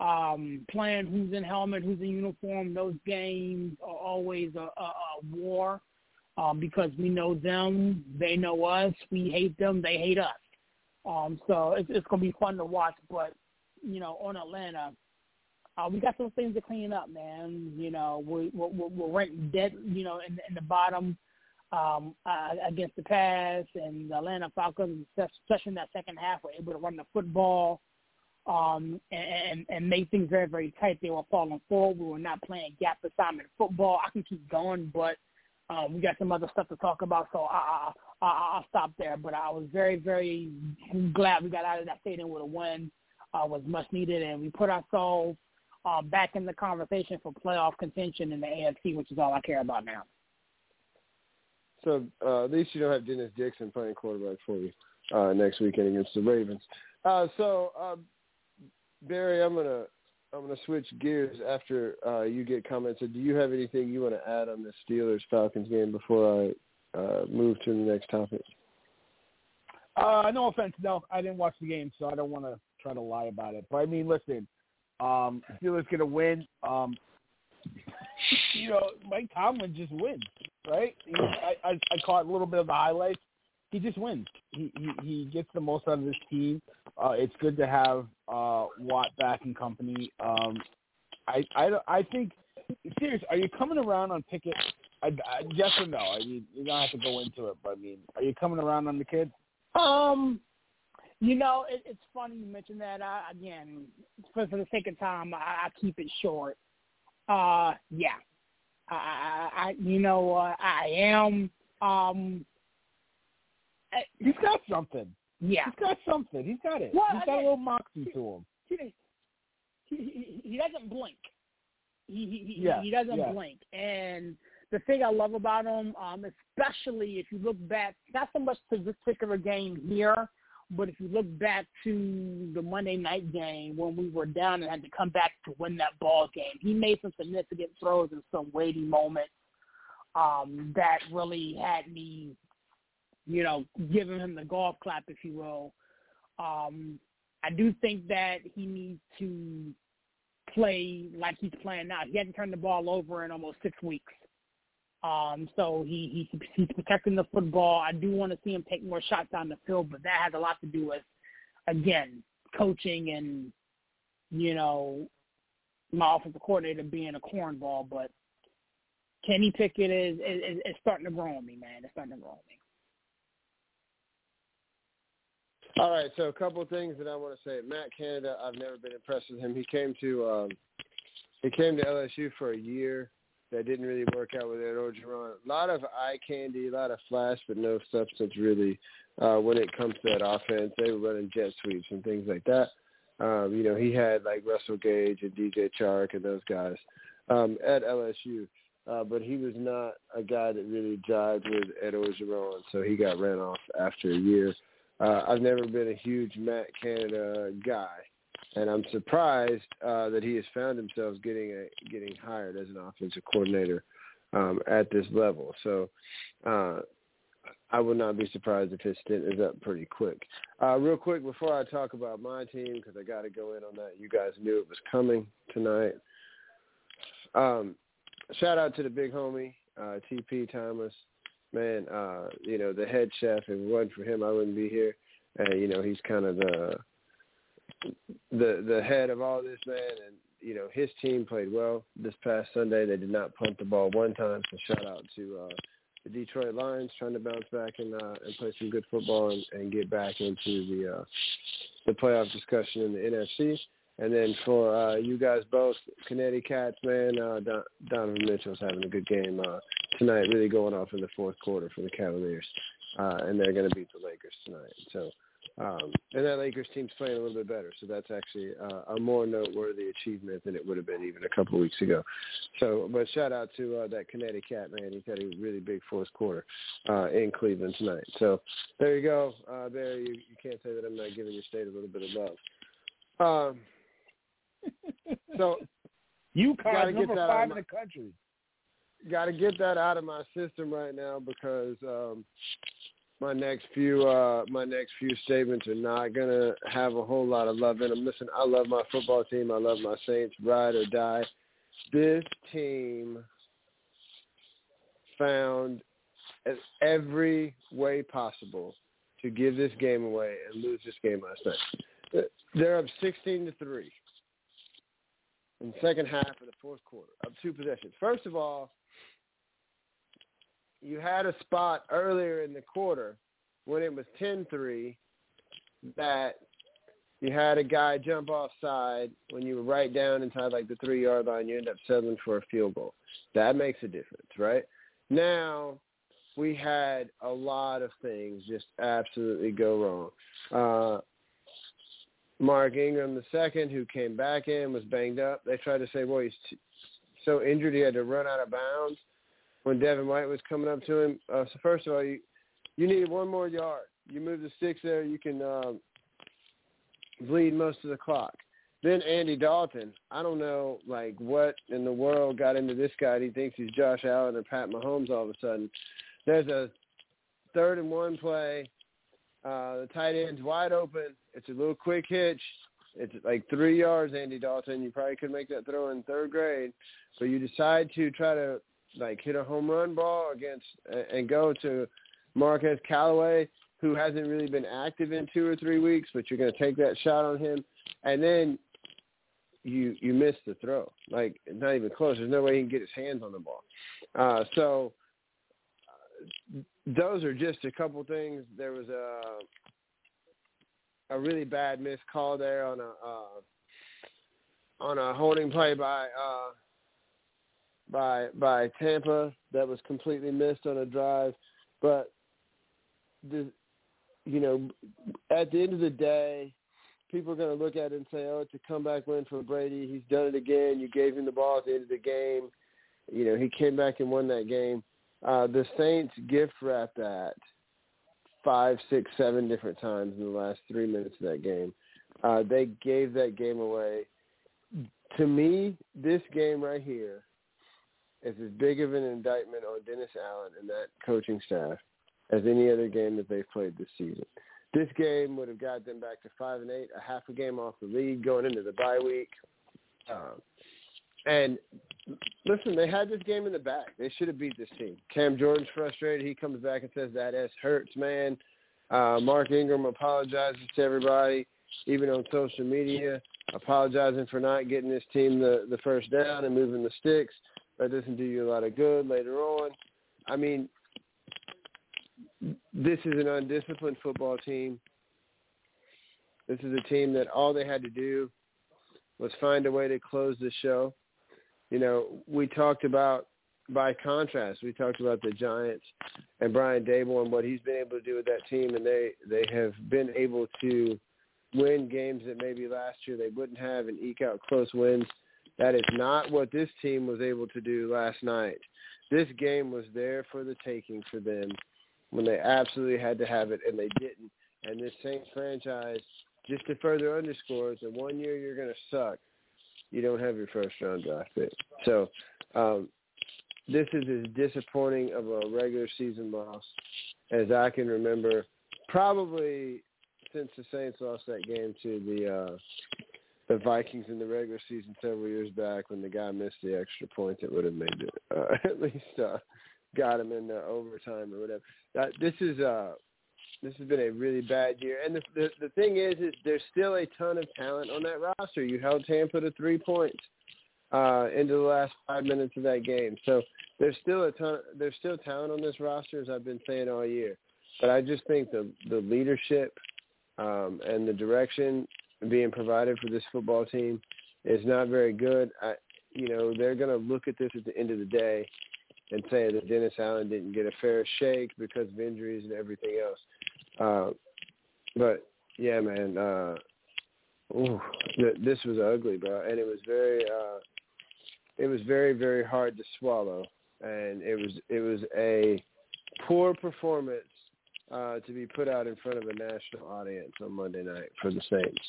um, playing, who's in helmet, who's in uniform. Those games are always a, a, a war um, because we know them, they know us. We hate them, they hate us. Um, so it's, it's going to be fun to watch. But you know, on Atlanta, uh, we got some things to clean up, man. You know, we, we're, we're, we're dead, you know, in, in the bottom um, uh, against the pass, and the Atlanta Falcons, especially in that second half, were able to run the football um, and, and make things very, very tight. They were falling forward. We were not playing gap assignment football. I can keep going, but um, we got some other stuff to talk about, so I, I, I, I'll stop there. But I was very, very glad we got out of that stadium with a win. Uh, was much needed, and we put ourselves uh, back in the conversation for playoff contention in the AFC, which is all I care about now. So uh, at least you don't have Dennis Dixon playing quarterback for you uh, next weekend against the Ravens. Uh, so uh, Barry, I'm gonna I'm gonna switch gears after uh, you get comments. Do you have anything you want to add on the Steelers Falcons game before I uh, move to the next topic? Uh, no offense, no, I didn't watch the game, so I don't want to try to lie about it. But I mean, listen, um, Steelers gonna win. Um, <laughs> you know, Mike Tomlin just wins, right? He, I, I I caught a little bit of the highlights. He just wins. He he, he gets the most out of his team. Uh, it's good to have uh, Watt back and company. Um, I I I think Serious. Are you coming around on Pickett? I, I, yes or no? I mean, you don't have to go into it, but I mean, are you coming around on the kid? Um, you know, it, it's funny you mentioned that. I, again, for, for the sake of time, I, I keep it short. Uh, yeah, I, I, you know, uh, I am. Um, I, He's got something. Yeah, He's got something. He's got it. Well, He's got a little moxie to him. he, he, he, he doesn't blink. He he, he- Yeah, he doesn't yeah. blink. And the thing I love about him, um, especially if you look back, not so much to this particular game here, but if you look back to the Monday night game when we were down and had to come back to win that ball game, he made some significant throws in some weighty moments um, that really had me, you know, giving him the golf clap, if you will. Um, I do think that he needs to play like he's playing now. He hasn't turned the ball over in almost six weeks. Um, so he, he he's protecting the football. I do want to see him take more shots down the field, but that has a lot to do with, again, coaching and you know my offensive coordinator being a cornball. But Kenny Pickett is, is is starting to grow on me, man. It's starting to grow on me. All right, so a couple of things that I want to say. Matt Canada, I've never been impressed with him. He came to um, he came to LSU for a year. That didn't really work out with Ed Orgeron. A lot of eye candy, a lot of flash, but no substance really uh, when it comes to that offense. They were running jet sweeps and things like that. Um, you know, he had like Russell Gage and DJ Chark and those guys um, at LSU. Uh, but he was not a guy that really jived with Ed Orgeron, so he got ran off after a year. Uh, I've never been a huge Matt Canada guy. and I'm surprised uh, that he has found himself getting a, getting hired as an offensive coordinator um, at this level. So uh, I would not be surprised if his stint is up pretty quick. Uh, real quick before I talk about my team, because I got to go in on that. You guys knew it was coming tonight. Um, shout out to the big homie uh, TP Thomas. Man, uh, you know the head chef. If it wasn't for him, I wouldn't be here. And you know he's kind of the the the head of all this, man. And you know his team played well this past Sunday. They did not punt the ball one time. So shout out to uh, the Detroit Lions trying to bounce back and uh, and play some good football and, and get back into the uh, the playoff discussion in the NFC. And then for uh, you guys both, Connecticut Cats, man, uh, Don- Donovan Mitchell's having a good game uh, tonight, really going off in the fourth quarter for the Cavaliers. Uh, and they're going to beat the Lakers tonight. So um, and that Lakers team's playing a little bit better, so that's actually uh, a more noteworthy achievement than it would have been even a couple of weeks ago. So, but shout out to uh, that Connecticut man. He's had a really big fourth quarter uh, in Cleveland tonight. So there you go, uh, Barry. You, you can't say that I'm not giving your state a little bit of love. Um, <laughs> so UConn number five in the country. Got to get that out of my system right now because um, my next few uh my next few statements are not gonna have a whole lot of love in them. Listen, I love my football team. I love my Saints, ride or die. This team found every way possible to give this game away and lose this game last night. They're up sixteen to three in the second half of the fourth quarter, up two possessions. First of all, you had a spot earlier in the quarter when it was 10-3 that you had a guy jump offside when you were right down inside like the three yard line, you end up settling for a field goal. That makes a difference, right? Now we had a lot of things just absolutely go wrong. Uh Mark Ingram the second, who came back in, was banged up. They tried to say, well, he's t- so injured he had to run out of bounds when Devin White was coming up to him. Uh, so first of all, you you need one more yard. You move the sticks there, you can um, bleed most of the clock. Then Andy Dalton, I don't know like what in the world got into this guy. He thinks he's Josh Allen or Pat Mahomes all of a sudden. There's a third and one play. Uh, the tight end's wide open. It's a little quick hitch. It's like three yards, Andy Dalton. You probably could make that throw in third grade, but you decide to try to like hit a home run ball against and go to Marquez Callaway, who hasn't really been active in two or three weeks, but you're going to take that shot on him, and then you you miss the throw. Like not even close. There's no way he can get his hands on the ball. Uh, so uh, those are just a couple things. There was a a really bad missed call there on a uh, on a holding play by uh, by by Tampa that was completely missed on a drive. But the you know, at the end of the day, people are going to look at it and say, "Oh, it's a comeback win for Brady. He's done it again. You gave him the ball at the end of the game. You know, he came back and won that game." Uh, the Saints gift wrapped that five, six, seven different times in the last three minutes of that game. Uh, they gave that game away. To me, this game right here is as big of an indictment on Dennis Allen and that coaching staff as any other game that they've played this season. This game would have got them back to five and eight, a half a game off the lead going into the bye week. Um, and listen, they had this game in the bag. They should have beat this team. Cam Jordan's frustrated. He comes back and says that S hurts, man. Uh, Mark Ingram apologizes to everybody, even on social media, apologizing for not getting this team the the first down and moving the sticks. That doesn't do you a lot of good later on. I mean, this is an undisciplined football team. This is a team that all they had to do was find a way to close the show. You know, we talked about by contrast, we talked about the Giants and Brian Daboll and what he's been able to do with that team, and they they have been able to win games that maybe last year they wouldn't have and eke out close wins. That is not what this team was able to do last night. This game was there for the taking for them when they absolutely had to have it and they didn't. And this Saints franchise just to further underscore, the one year you're going to suck, you don't have your first round draft pick. So um, this is as disappointing of a regular season loss as I can remember, probably since the Saints lost that game to the uh, the Vikings in the regular season several years back when the guy missed the extra point that would have made it uh, <laughs> at least uh, got him in the overtime or whatever. Uh, this is uh this has been a really bad year, and the, the the thing is, is there's still a ton of talent on that roster. You held Tampa to three points uh, into the last five minutes of that game, so there's still a ton. There's still talent on this roster, as I've been saying all year. But I just think the the leadership um, and the direction being provided for this football team is not very good. I, you know, they're going to look at this at the end of the day and say that Dennis Allen didn't get a fair shake because of injuries and everything else. Uh, but yeah, man, uh, ooh, th- this was ugly, bro, and it was very, uh, it was very, very hard to swallow, and it was, it was a poor performance uh, to be put out in front of a national audience on Monday night for the Saints.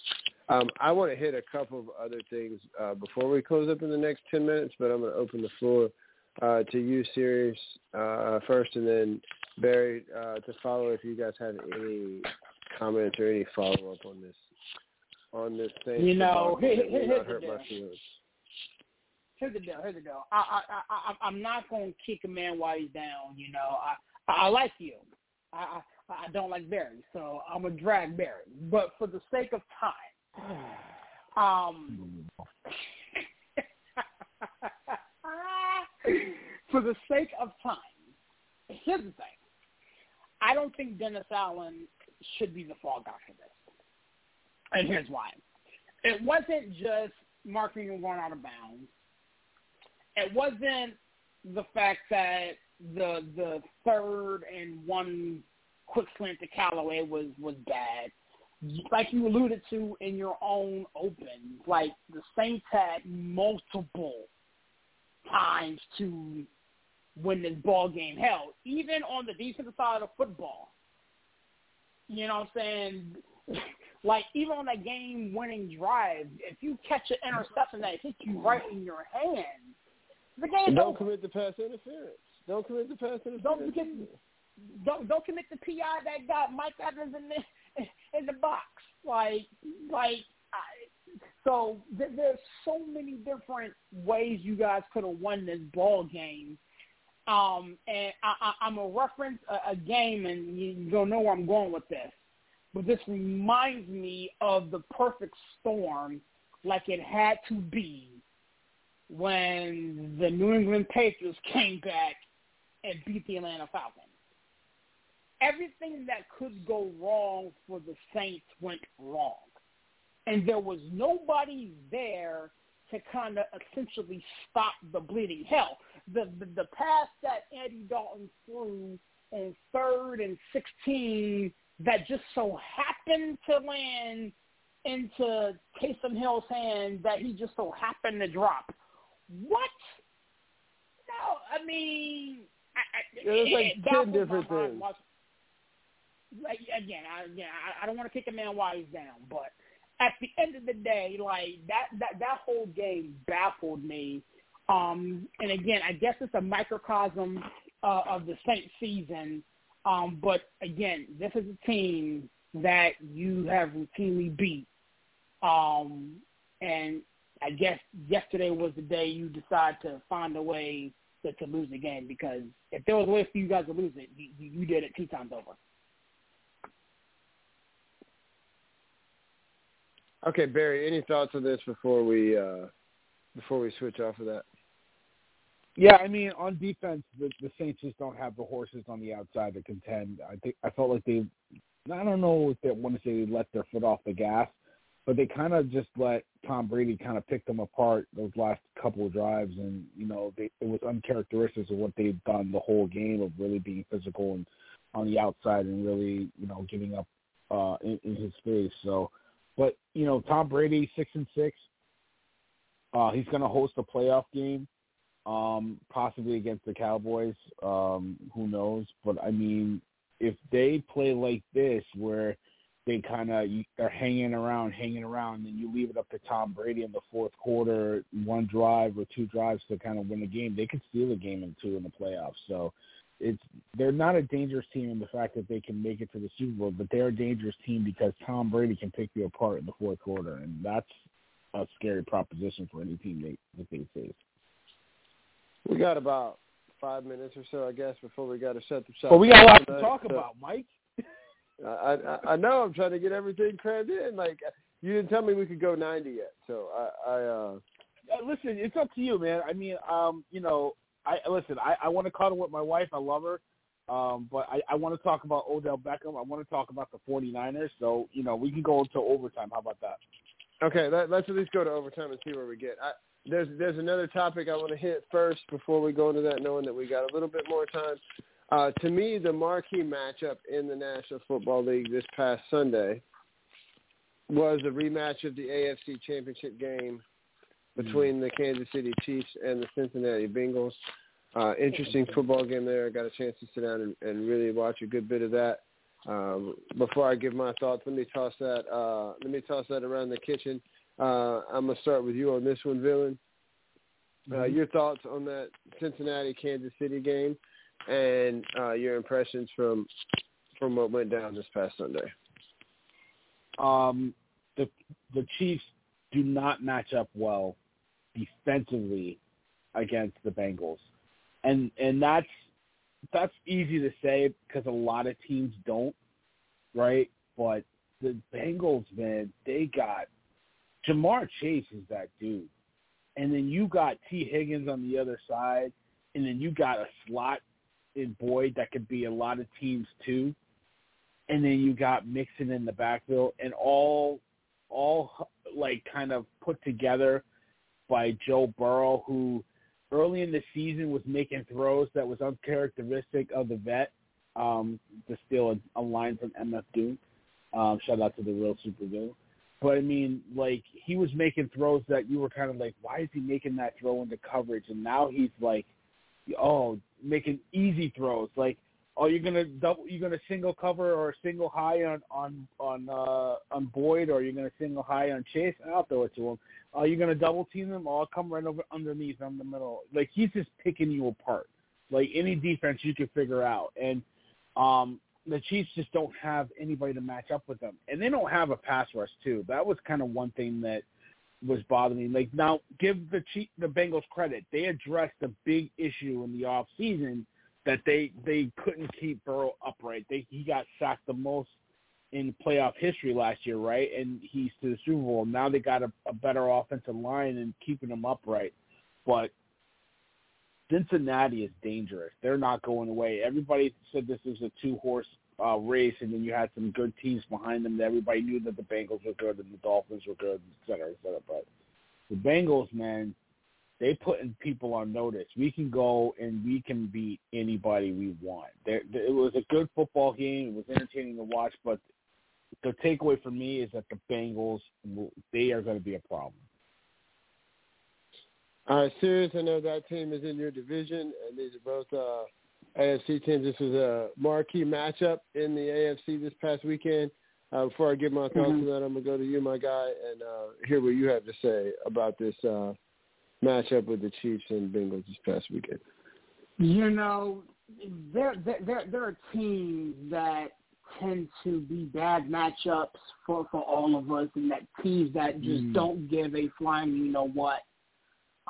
Um, I want to hit a couple of other things uh, before we close up in the next 10 minutes, but I'm going to open the floor uh, to you, Serious, uh, first, and then Barry uh, to follow if you guys have any comments or any follow up on this on this thing. You know, here, here, here's the deal. Here's the deal. Here's the deal. I I I I- I'm not going to kick a man while he's down. You know, I I like you. I I, don't like Barry, so I'm gonna drag Barry. But for the sake of time, <sighs> um, <laughs> for the sake of time, here's the thing. I don't think Dennis Allen should be the fall guy for this, and here's why. It wasn't just Mark Ingram going out of bounds. It wasn't the fact that the the third and one quick slant to Callaway was was bad. Like you alluded to in your own open, like the Saints had multiple times to win this ball game. Hell, even on the defensive side of football, you know what I'm saying? <laughs> Like even on that game winning drive, if you catch an interception that hits you right in your hand, the game's And don't over. commit the pass interference. Don't commit the pass interference. Don't commit, don't don't commit the PI that got Mike Evans in the in the box. Like like I, so th- there's so many different ways you guys could have won this ball game. Um, and I, I, I'm a reference a, a game, and you, you don't know where I'm going with this. But this reminds me of the perfect storm, like it had to be when the New England Patriots came back and beat the Atlanta Falcons. Everything that could go wrong for the Saints went wrong. And there was nobody there to kind of essentially stop the bleeding. Hell, the, the, the pass that Andy Dalton threw on third and 16 that just so happened to land into Taysom Hill's hand that he just so happened to drop. What? No, I mean, I, I, Yeah, like it 10 baffles different things. Like again, I, again, I, I don't want to kick a man while he's down, but at the end of the day, like that that that whole game baffled me. Um, and again, I guess it's a microcosm uh, of the Saints season. Um, but again, this is a team that you have routinely beat. Um, and I guess yesterday was the day you decide to find a way to, to lose the game because if there was a way for you guys to lose it, you, you did it two times over. Okay, Barry. Any thoughts on this before we uh, before we switch off of that? Yeah, I mean, on defense, the, the Saints just don't have the horses on the outside to contend. I think I felt like they, I don't know if they want to say they let their foot off the gas, but they kind of just let Tom Brady kind of pick them apart those last couple of drives, and you know, they, it was uncharacteristic of what they've done the whole game of really being physical and on the outside and really, you know, giving up uh, in, in his face. So, but you know, Tom Brady six and six. Uh, he's going to host a playoff game um, possibly against the Cowboys. Um, who knows? But I mean, if they play like this, where they kind of they're hanging around, hanging around, and then you leave it up to Tom Brady in the fourth quarter, one drive or two drives to kind of win the game. They could steal a game in two in the playoffs. So it's they're not a dangerous team in the fact that they can make it to the Super Bowl, but they're a dangerous team because Tom Brady can pick you apart in the fourth quarter, and that's a scary proposition for any team they that they face. We got about five minutes or so, I guess, before we got to shut the shop. But we got a lot to talk so- about, Mike. I, I I know I'm trying to get everything crammed in. Like you didn't tell me we could go 90 yet, so I I uh listen, it's up to you, man. I mean, um, you know, I listen. I, I want to cuddle with my wife. I love her, um, but I, I want to talk about Odell Beckham. I want to talk about the 49ers. So, you know, we can go into overtime. How about that? okay. Let, let's at least go to overtime and see where we get. I, there's there's another topic I want to hit first before we go into that, knowing that we got a little bit more time. Uh, to me, the marquee matchup in the National Football League this past Sunday was a rematch of the AFC Championship game between the Kansas City Chiefs and the Cincinnati Bengals. Uh, interesting football game there. I got a chance to sit down and, and really watch a good bit of that. Um, before I give my thoughts, let me toss that. Uh, let me toss that around the kitchen. Uh, I'm gonna start with you on this one, Villain. Uh, your thoughts on that Cincinnati Kansas City game, and uh, your impressions from from what went down this past Sunday. Um, the the Chiefs do not match up well defensively against the Bengals, and and that's that's easy to say because a lot of teams don't, right? But the Bengals, man, they got Ja'Marr Chase is that dude, and then you got Tee Higgins on the other side, and then you got a slot in Boyd that could be a lot of teams too, and then you got Mixon in the backfield, and all all like kind of put together by Joe Burrow, who early in the season was making throws that was uncharacteristic of the vet. Um, to steal a, a line from MF Doom. Um, shout out to the real super villain. But I mean, like he was making throws that you were kind of like, why is he making that throw into coverage? And now he's like, oh, making easy throws. Like, oh, you're gonna double, you're gonna single cover or single high on on on uh, on Boyd, or you're gonna single high on Chase. I'll throw it to him. Are you gonna double team them? I'll come right over underneath on the middle. Like he's just picking you apart. Like any defense you can figure out, and um, the Chiefs just don't have anybody to match up with them, and they don't have a pass rush too. That was kind of one thing that was bothering. Like now, give the Chief, the Bengals credit; they addressed a big issue in the off season that they they couldn't keep Burrow upright. They he got sacked the most in playoff history last year, right? And he's to the Super Bowl. Now they got a, a better offensive line and keeping him upright, but Cincinnati is dangerous. They're not going away. Everybody said this was a two horse uh, race, and then you had some good teams behind them. That everybody knew that the Bengals were good and the Dolphins were good, et cetera, et cetera. But the Bengals, man, they putting people on notice. We can go and we can beat anybody we want. There, there, it was a good football game. It was entertaining to watch, but the takeaway for me is that the Bengals, they are going to be a problem. All right, Serious, I know that team is in your division, and these are both uh, AFC teams. This was a marquee matchup in the AFC this past weekend. Uh, before I give my thoughts Mhm. on that, I'm going to go to you, my guy, and uh, hear what you have to say about this uh, matchup with the Chiefs and Bengals this past weekend. You know, there there there, there are teams that tend to be bad matchups for for all of us, and that teams that just Mm. don't give a flying you know what.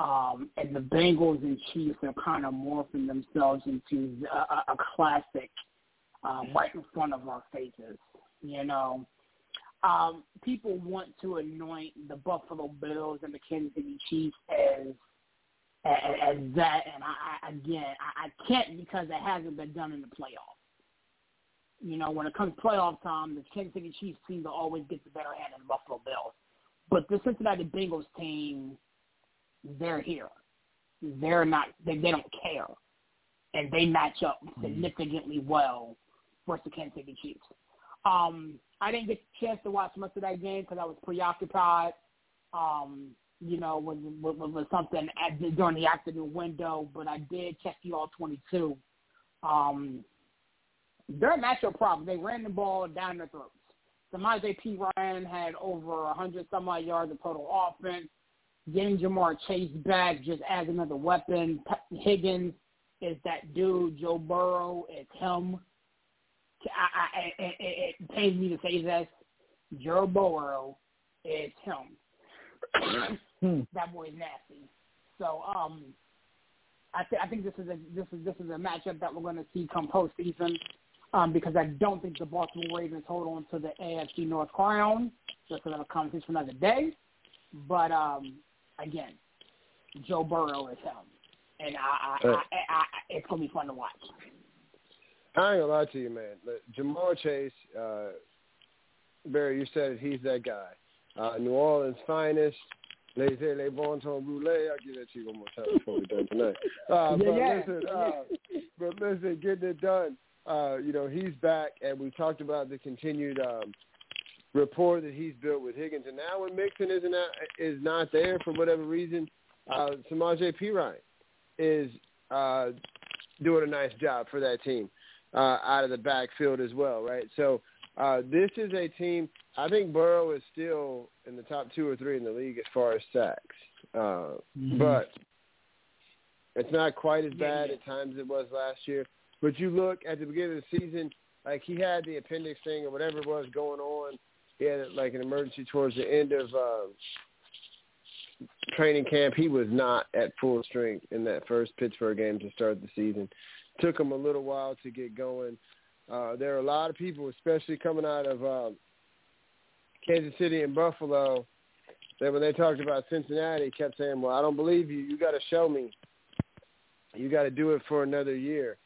Um, and the Bengals and Chiefs are kind of morphing themselves into a, a, classic uh, right in front of our faces. You know, um, people want to anoint the Buffalo Bills and the Kansas City Chiefs as as, as that, and I, I again, I, I can't because it hasn't been done in the playoffs. You know, when it comes to playoff time, the Kansas City Chiefs seem to always get the better hand of the Buffalo Bills. But the Cincinnati Bengals team, they're here. They're not. They, they don't care, and they match up significantly well versus the Kansas City Chiefs. Um, I didn't get a chance to watch much of that game because I was preoccupied. Um, you know, with, with, with something at, during the afternoon window, but I did check the all 22. Um, they're a matchup problem. They ran the ball down their throats. Samaje P. Ryan had over 100 some odd yards of total offense. Getting Ja'Marr Chase back just adds another weapon. Higgins is that dude. Joe Burrow is him. I, I, it, it, it pains me to say this. Joe Burrow is him. Hmm. <coughs> that boy's nasty. So um, I, th- I think this is a this is this is a matchup that we're going to see come postseason. Um, because I don't think the Baltimore Ravens hold on to the AFC North crown. Just another conversation for another day. But um, again, Joe Burrow is him, and I, I, I, I, I it's gonna be fun to watch. I ain't gonna lie to you, man. But Ja'Marr Chase, uh, Barry, you said it, he's that guy. Uh, New Orleans finest. Say they bon ton roulette. I'll give that to you one more time before we're done tonight. Uh, <laughs> but yeah. listen, uh, but listen, getting it done. Uh, you know, he's back, and we talked about the continued um, rapport that he's built with Higgins. And now when Mixon isn't out, is not there for whatever reason, uh, Samaje Perine is uh, doing a nice job for that team uh, out of the backfield as well, right? So uh, this is a team. I think Burrow is still in the top two or three in the league as far as sacks, uh, but it's not quite as bad at times as it was last year. But you look at the beginning of the season, like he had the appendix thing or whatever it was going on. He had like an emergency towards the end of uh, training camp. He was not at full strength in that first Pittsburgh game to start the season. Took him a little while to get going. Uh, there are a lot of people, especially coming out of uh, Kansas City and Buffalo, that when they talked about Cincinnati, kept saying, "Well, I don't believe you. You got to show me. You got to do it for another year."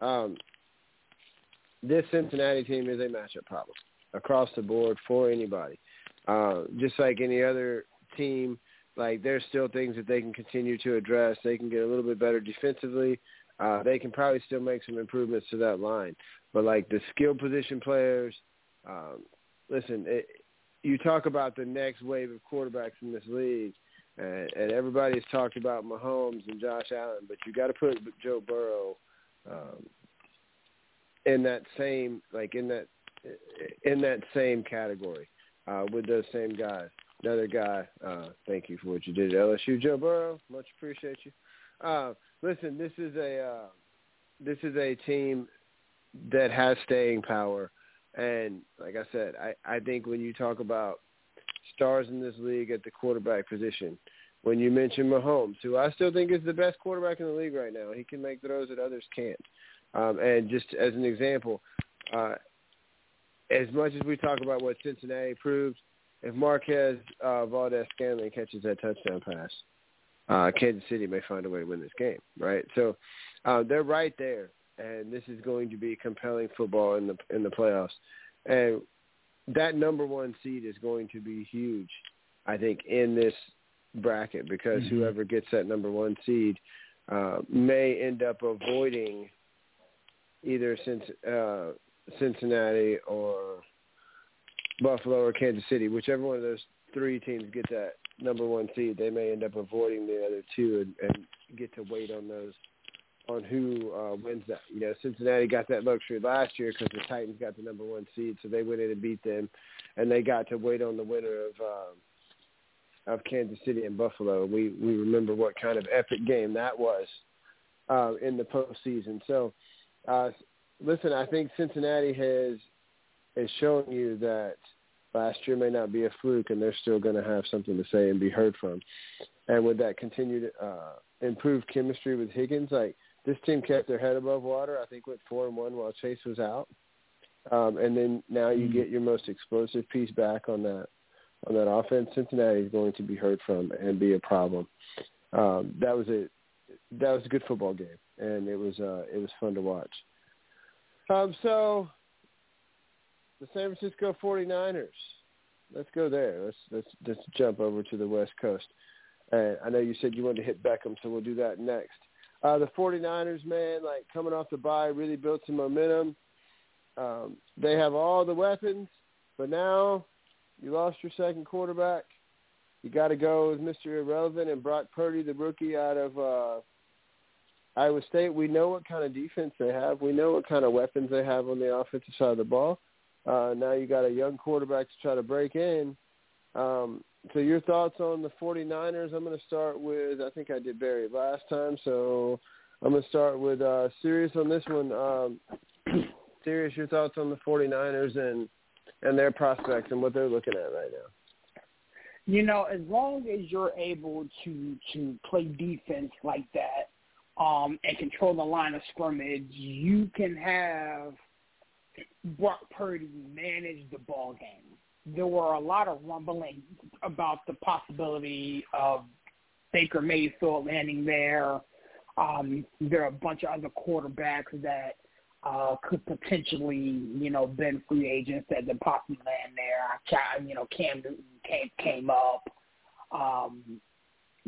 Um, this Cincinnati team is a matchup problem across the board for anybody. Uh, just like any other team, like there's still things that they can continue to address. They can get a little bit better defensively. Uh, they can probably still make some improvements to that line. But like the skill position players, um, listen, it, you talk about the next wave of quarterbacks in this league, and, and everybody's talked about Mahomes and Josh Allen, but you got to put Joe Burrow um, in that same, like in that in that same category uh, with those same guys. Another guy, uh, thank you for what you did at LSU, Joe Burrow. Much appreciate you. Uh, listen, this is a uh, this is a team that has staying power, and like I said, I, I think when you talk about stars in this league at the quarterback position, when you mention Mahomes, who I still think is the best quarterback in the league right now, he can make throws that others can't. Um, and just as an example, uh, as much as we talk about what Cincinnati proves, if Marquez uh, Valdes-Scantling catches that touchdown pass, uh, Kansas City may find a way to win this game, right? So uh, they're right there, and this is going to be compelling football in the in the playoffs. And that number one seed is going to be huge, I think, in this bracket because Mm-hmm. whoever gets that number one seed uh, may end up avoiding either since uh, Cincinnati or Buffalo or Kansas City, whichever one of those three teams get that number one seed, they may end up avoiding the other two and, and get to wait on those on who uh, wins that. You know, Cincinnati got that luxury last year because the Titans got the number one seed, so they went in and beat them, and they got to wait on the winner of um, of Kansas City and Buffalo. We we remember what kind of epic game that was uh, in the postseason. So, uh, listen, I think Cincinnati has has shown you that last year may not be a fluke, and they're still going to have something to say and be heard from. And with that continued uh, improved chemistry with Higgins, like this team kept their head above water. I think went four and one while Chase was out, um, and then now you get your most explosive piece back on that on that offense. Cincinnati is going to be heard from and be a problem. Um, that was a that was a good football game, and it was uh, it was fun to watch. Um, so the San Francisco 49ers. Let's go there. Let's let's let's jump over to the West Coast. And I know you said you wanted to hit Beckham, so we'll do that next. Uh, the 49ers, man, like coming off the bye, really built some momentum. Um, they have all the weapons, but now you lost your second quarterback. You got to go with Mr. Irrelevant and Brock Purdy, the rookie out of uh, Iowa State. We know what kind of defense they have. We know what kind of weapons they have on the offensive side of the ball. Uh, now you got a young quarterback to try to break in. Um, so your thoughts on the 49ers? I'm going to start with, I think I did Barry last time, so I'm going to start with uh, Serious on this one. Um, <clears throat> Serious, your thoughts on the 49ers and, and their prospects and what they're looking at right now? You know, as long as you're able to to play defense like that um, and control the line of scrimmage, you can have Brock Purdy manage the ball game there were a lot of rumbling about the possibility of Baker Mayfield landing there. Um, there are a bunch of other quarterbacks that uh, could potentially, you know, been free agents that could possibly land there. You know, Cam Newton came came up. Um,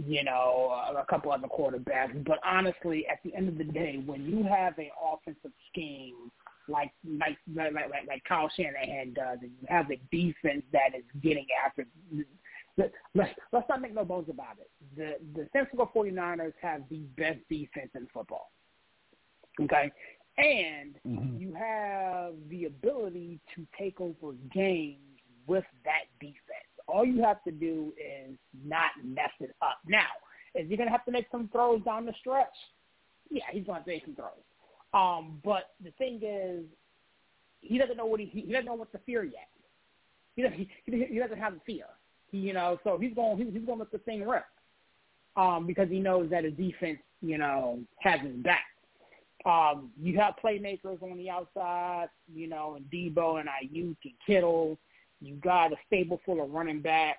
you know, a couple other quarterbacks. But honestly, at the end of the day, when you have an offensive scheme like like like like, like Kyle Shanahan does, and you have a defense that is getting after. Let's let's not make no bones about it. The the San Francisco 49ers have the best defense in football. Okay, and mm-hmm. you have the ability to take over games with that defense. All you have to do is not mess it up. Now, is he going to have to make some throws down the stretch? Yeah, he's going to make some throws. Um, but the thing is, he doesn't know what he he doesn't know what to fear yet. He doesn't he, he doesn't have the fear. He, you know, so he's going he's, he's going to let the thing rip. Um, because he knows that his defense, you know, has his back. Um, you have playmakers on the outside, you know, and Deebo and Aiyuk and Kittle. You got a stable full of running backs,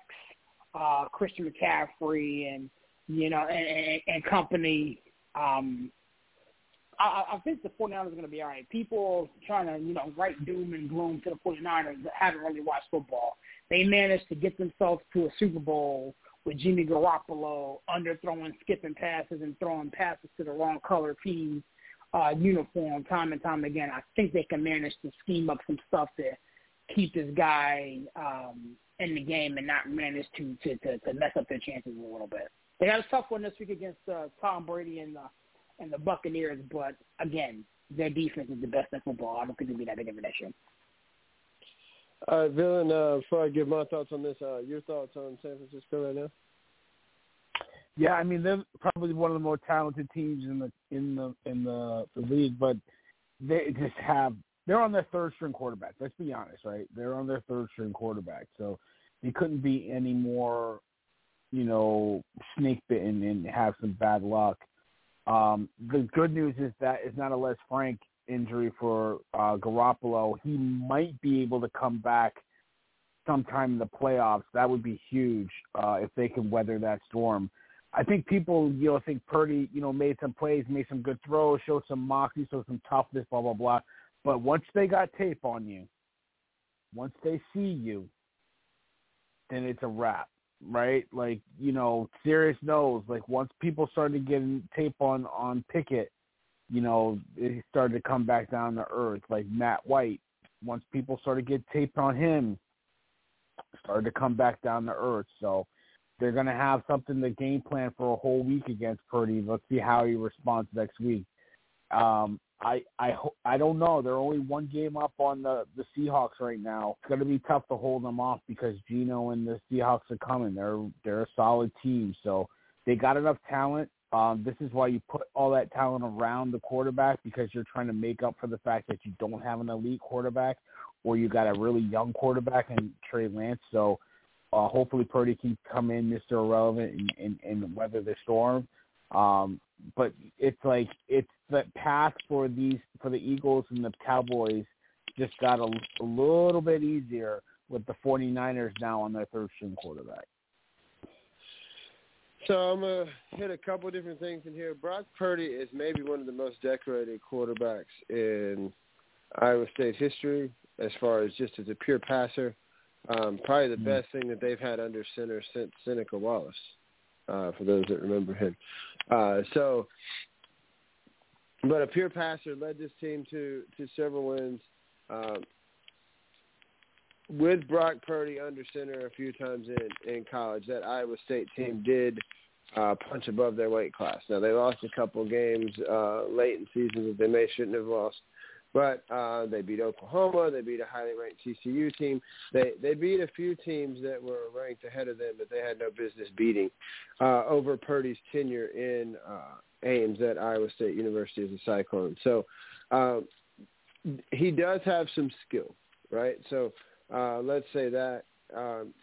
uh, Christian McCaffrey and you know and, and, company. Um, I, I think the 49ers are going to be all right. People trying to, you know, write doom and gloom to the 49ers that haven't really watched football. They managed to get themselves to a Super Bowl with Jimmy Garoppolo underthrowing, skipping passes, and throwing passes to the wrong color team uh, uniform time and time again. I think they can manage to scheme up some stuff to keep this guy um, in the game and not manage to, to, to, to mess up their chances a little bit. They got a tough one this week against uh, Tom Brady and the and the Buccaneers, but again, their defense is the best in football. I don't think it'll be that big of an issue. All right, Villain, uh, before I give my thoughts on this, uh, your thoughts on San Francisco right now? Yeah, I mean they're probably one of the more talented teams in the in the in the, the league, but they just have they're on their third string quarterback. Let's be honest, right? They're on their third string quarterback, so they couldn't be any more, you know, snake bitten and have some bad luck. Um, the good news is that it's not a Les Frank injury for uh, Garoppolo. He might be able to come back sometime in the playoffs. That would be huge uh, if they can weather that storm. I think people, you know, think Purdy, you know, made some plays, made some good throws, showed some moxie, showed some toughness, blah blah blah. But once they got tape on you, once they see you, then it's a wrap right? Like, you know, Serious knows, like once people started getting tape on on Pickett, you know, it started to come back down to earth. Like Matt White, once people started to get tape on him, started to come back down to earth. So they're gonna have something to game plan for a whole week against Purdy. Let's see how he responds next week. Um, I I I don't know. They're only one game up on the the Seahawks right now. It's going to be tough to hold them off because Geno and the Seahawks are coming. They're they're a solid team, so they got enough talent. Um, this is why you put all that talent around the quarterback because you're trying to make up for the fact that you don't have an elite quarterback or you got a really young quarterback in Trey Lance. So uh, hopefully Purdy can come in, Mr. Irrelevant, and, and, and weather the storm. Um, but it's like it's the path for these for the Eagles and the Cowboys just got a, a little bit easier with the 49ers now on their third string quarterback. So I'm gonna hit a couple of different things in here. Brock Purdy is maybe one of the most decorated quarterbacks in Iowa State history, as far as just as a pure passer. Um, probably the mm-hmm. best thing that they've had under center since Seneca Wallace uh, for those that remember him. Uh, so, but a pure passer led this team to to several wins. Um, with Brock Purdy under center a few times in in college, that Iowa State team did uh, punch above their weight class. Now they lost a couple games uh, late in season that they may shouldn't have lost, But uh, they beat Oklahoma. They beat a highly ranked TCU team. They they beat a few teams that were ranked ahead of them that they had no business beating uh, over Purdy's tenure in uh, Ames at Iowa State University as a Cyclone. So um, he does have some skill, right? So uh, let's say that. Um,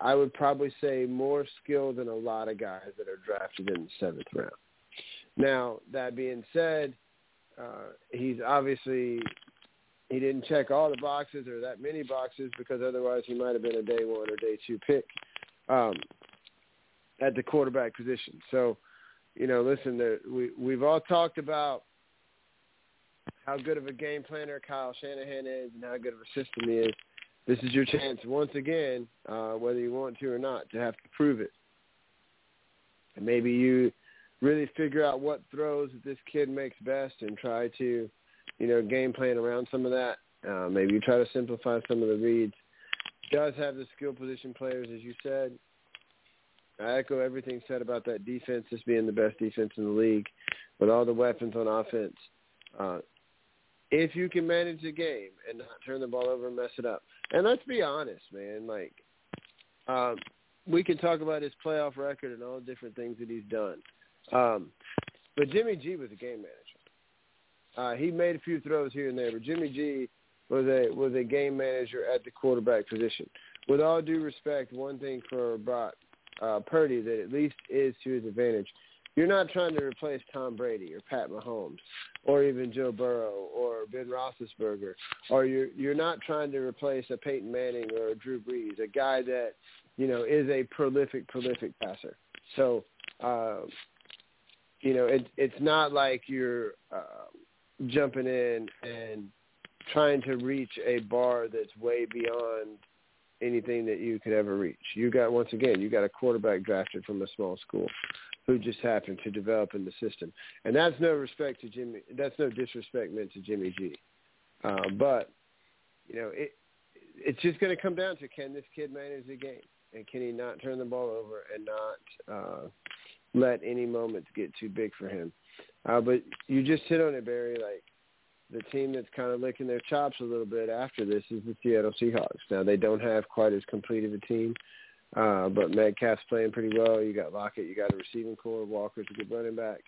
I would probably say more skill than a lot of guys that are drafted in the seventh round. Now, that being said, uh, he's obviously he didn't check all the boxes or that many boxes because otherwise he might have been a day one or day two pick um, at the quarterback position. So, you know, listen, we we've all talked about how good of a game planner Kyle Shanahan is and how good of a system he is. This is your chance once again, uh, whether you want to or not, to have to prove it. And maybe you really figure out what throws that this kid makes best and try to, you know, game plan around some of that. Uh, maybe try to simplify some of the reads. Does have the skill position players, as you said. I echo everything said about that defense, this being the best defense in the league, with all the weapons on offense. Uh, if you can manage the game and not turn the ball over and mess it up, and let's be honest, man, like um, we can talk about his playoff record and all the different things that he's done. Um, but Jimmy G was a game manager. Uh, he made a few throws here and there, but Jimmy G was a was a game manager at the quarterback position. With all due respect, one thing for Brock uh, Purdy that at least is to his advantage. You're not trying to replace Tom Brady or Pat Mahomes or even Joe Burrow or Ben Roethlisberger, or you're you're not trying to replace a Peyton Manning or a Drew Brees, a guy that you know is a prolific prolific passer. So uh, you know, it, it's not like you're uh, jumping in and trying to reach a bar that's way beyond anything that you could ever reach. You got once again, you got a quarterback drafted from a small school who just happened to develop in the system, and that's no respect to Jimmy. That's no disrespect meant to Jimmy G. Uh, but you know, it it's just going to come down to can this kid manage the game, and can he not turn the ball over and not uh, let any moments get too big for him. Uh, but you just hit on it, Barry. Like the team that's kind of licking their chops a little bit after this is the Seattle Seahawks. Now they don't have quite as complete of a team, uh, but Metcalf's playing pretty well. You got Lockett, you got a receiving corps. Walker's a good running back.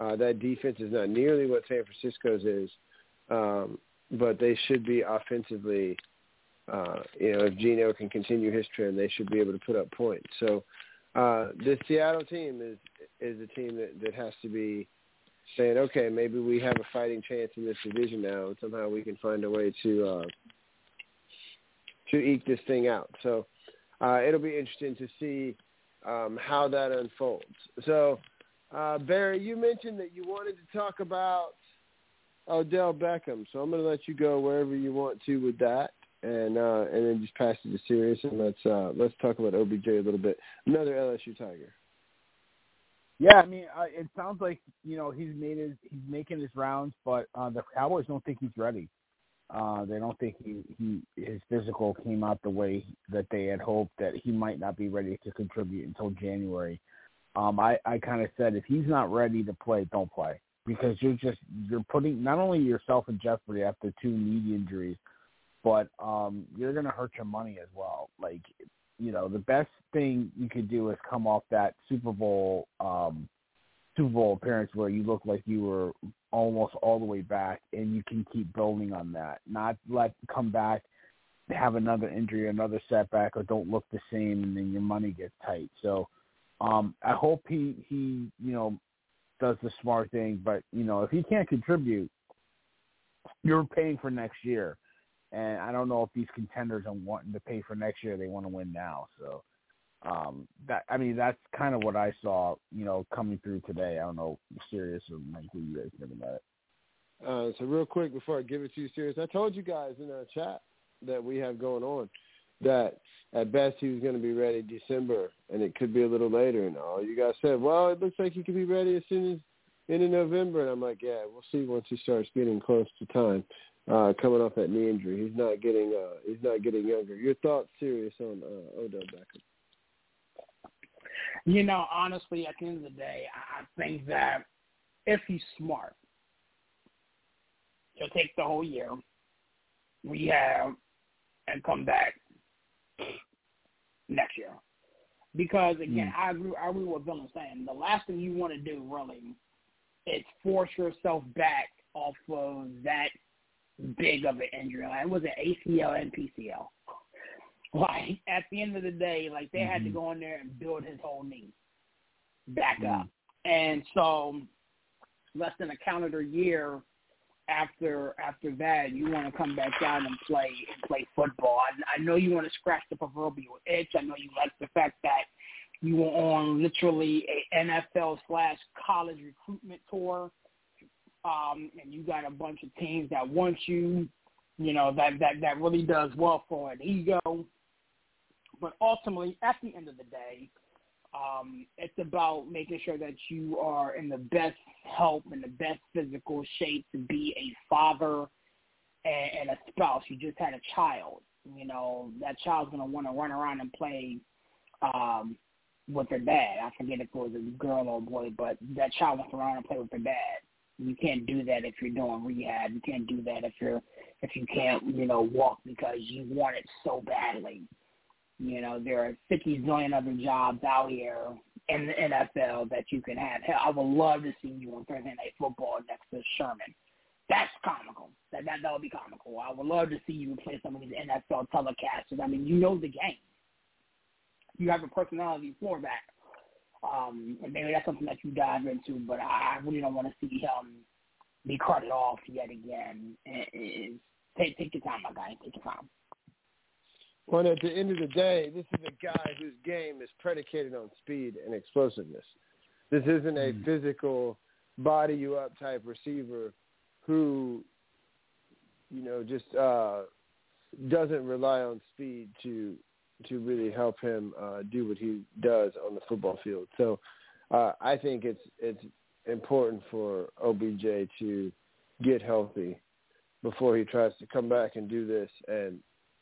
Uh, that defense is not nearly what San Francisco's is, um, but they should be offensively. Uh, you know, if Geno can continue his trend, they should be able to put up points. So uh, the Seattle team is is a team that, that has to be saying, okay, maybe we have a fighting chance in this division now, and somehow we can find a way to uh, to eke this thing out. So uh, it'll be interesting to see um, how that unfolds. So uh, Barry, you mentioned that you wanted to talk about Odell Beckham, so I'm going to let you go wherever you want to with that and uh, and then just pass it to Serious, and let's uh, let's talk about OBJ a little bit. Another LSU Tiger. Yeah, I mean, uh, it sounds like you know he's made his he's making his rounds, but uh, the Cowboys don't think he's ready. Uh, they don't think he, he his physical came out the way that they had hoped that he might not be ready to contribute until January. Um, I I kind of said if he's not ready to play, don't play because you're just you're putting not only yourself in jeopardy after two knee injuries, but um, you're going to hurt your money as well. Like, you know, the best thing you could do is come off that Super Bowl um, Super Bowl appearance where you look like you were almost all the way back, and you can keep building on that. Not let come back, have another injury, another setback, or don't look the same, and then your money gets tight. So, um, I hope he he you know does the smart thing, but you know if he can't contribute, you're paying for next year and I don't know if these contenders are wanting to pay for next year. They want to win now. So um, that I mean that's kind of what I saw. You know, coming through today. I don't know, serious or Mike, who you guys think about it. Uh, so real quick before I give it to you, serious, I told you guys in our chat that we have going on that at best he was going to be ready December, and it could be a little later. And all you guys said, well, it looks like he could be ready as soon as in November. And I'm like, yeah, we'll see once he starts getting close to time uh, coming off that knee injury. He's not getting uh, he's not getting younger. Your thoughts, Serious, on uh, Odell Beckham? You know, honestly, at the end of the day, I think that if he's smart, He'll take the whole year, rehab, and come back next year. Because again, mm. I agree. I agree with Bill saying. The last thing you want to do really is force yourself back off of that big of an injury. Like, it was an ACL and PCL. <laughs> Like at the end of the day, like they mm-hmm. had to mm-hmm. go in there and build his whole knee back mm-hmm. up. And so less than a calendar year after after that, you want to come back down and play and play football. I, I know you want to scratch the proverbial itch. I know you like the fact that you were on literally a NFL slash college recruitment tour, um, and you got a bunch of teams that want you. You know that that that really does well for an ego. But ultimately, at the end of the day, um, it's about making sure that you are in the best health and the best physical shape to be a father and, and a spouse. You just had a child. You know, that child's to want to run around and play um, with their dad. I forget if it was a girl or a boy, but that child wants to run around and play with their dad. You can't do that if you're doing rehab. You can't do that if you're if you can't, you know, walk because you want it so badly. You know, there are 50 zillion other jobs out here in the NFL that you can have. Hell, I would love to see you on Thursday Night Football next to Sherman. That's comical. That that that would be comical. I would love to see you play some of these NFL telecasters. I mean, you know the game. You have a personality for that. Um, and maybe that's something that you dive into, but I really don't want to see him be carted off yet again. It, it, take take your time, my guy. Take your time. Well, at the end of the day, this is a guy whose game is predicated on speed and explosiveness. This isn't a mm. physical, body you up type receiver who, you know, just uh, doesn't rely on speed to to really help him uh, do what he does on the football field. So, uh, I think it's it's important for OBJ to get healthy before he tries to come back and do this and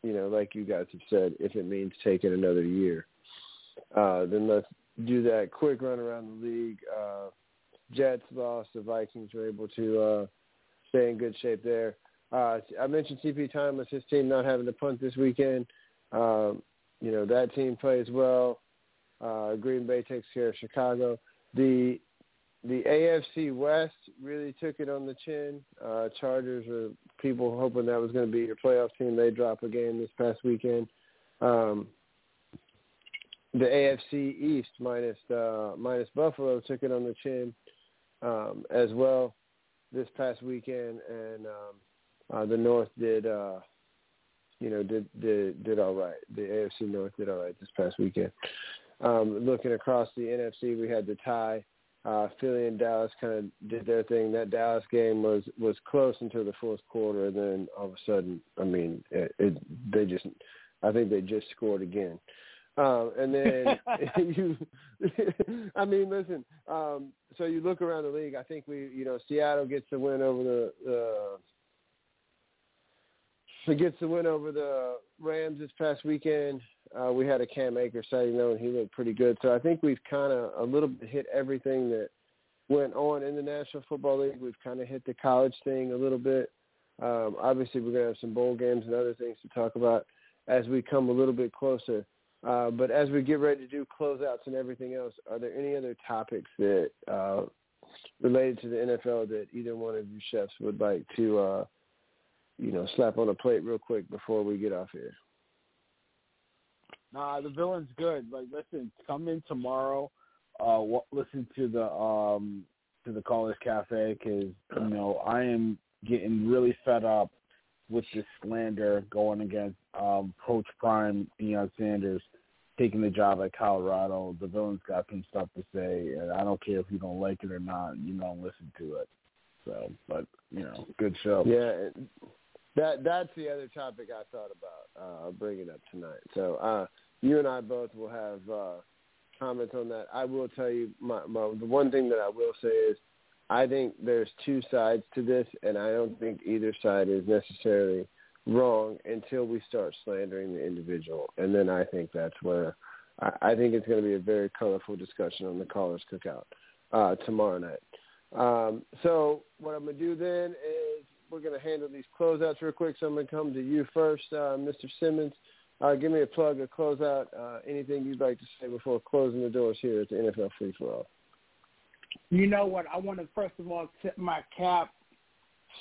you know, like you guys have said, if it means taking another year, uh, then let's do that quick run around the league. Uh, Jets lost. The Vikings were able to uh, stay in good shape there. Uh, I mentioned CP Thomas, his team not having to punt this weekend. Um, that team plays well. Uh, Green Bay takes care of Chicago. The the AFC West really took it on the chin. Uh, Chargers are people hoping that was going to be your playoff team. They drop a game this past weekend. Um, the AFC East minus uh, minus Buffalo took it on the chin um, as well this past weekend, and um, uh, the North did uh, you know did did did all right. The AFC North did all right this past weekend. Um, looking across the NFC, we had the tie uh, Philly and Dallas kind of did their thing. That Dallas game was was close until the fourth quarter, and then all of a sudden, I mean, it, it, they just, I think they just scored again. Um, and then <laughs> <laughs> you, <laughs> I mean, listen. Um, so you look around the league. I think we, you know, Seattle gets the win over the. Uh, gets the win over the Rams this past weekend. Uh, we had a Cam Akers sighting though, and he looked pretty good. So I think we've kind of a little bit hit everything that went on in the National Football League. We've kind of hit the college thing a little bit. Um, obviously, we're going to have some bowl games and other things to talk about as we come a little bit closer. Uh, but as we get ready to do closeouts and everything else, are there any other topics that uh, related to the NFL that either one of you chefs would like to, uh, you know, slap on a plate real quick before we get off here? Nah, the villain's good. Like, listen, come in tomorrow. Uh, listen to the um to the Callers Cafe because you know I am getting really fed up with this slander going against um Coach Prime Deion Sanders taking the job at Colorado. The villain's got some stuff to say, and I don't care if you don't like it or not. You don't listen to it. So, but you know, good show. Yeah, that that's the other topic I thought about uh, bringing up tonight. So uh, you and I both will have uh, comments on that. I will tell you my, my the one thing that I will say is I think there's two sides to this, and I don't think either side is necessarily wrong until we start slandering the individual, and then I think that's where I, think it's going to be a very colorful discussion on the callers cookout uh, tomorrow night. Um, so what I'm going to do then is we're going to handle these closeouts real quick. So I'm going to come to you first, uh, Mr. Simmons. Uh, give me a plug, a closeout, uh, anything you'd like to say before closing the doors here at the NFL Free for All. You know what? I want to first of all tip my cap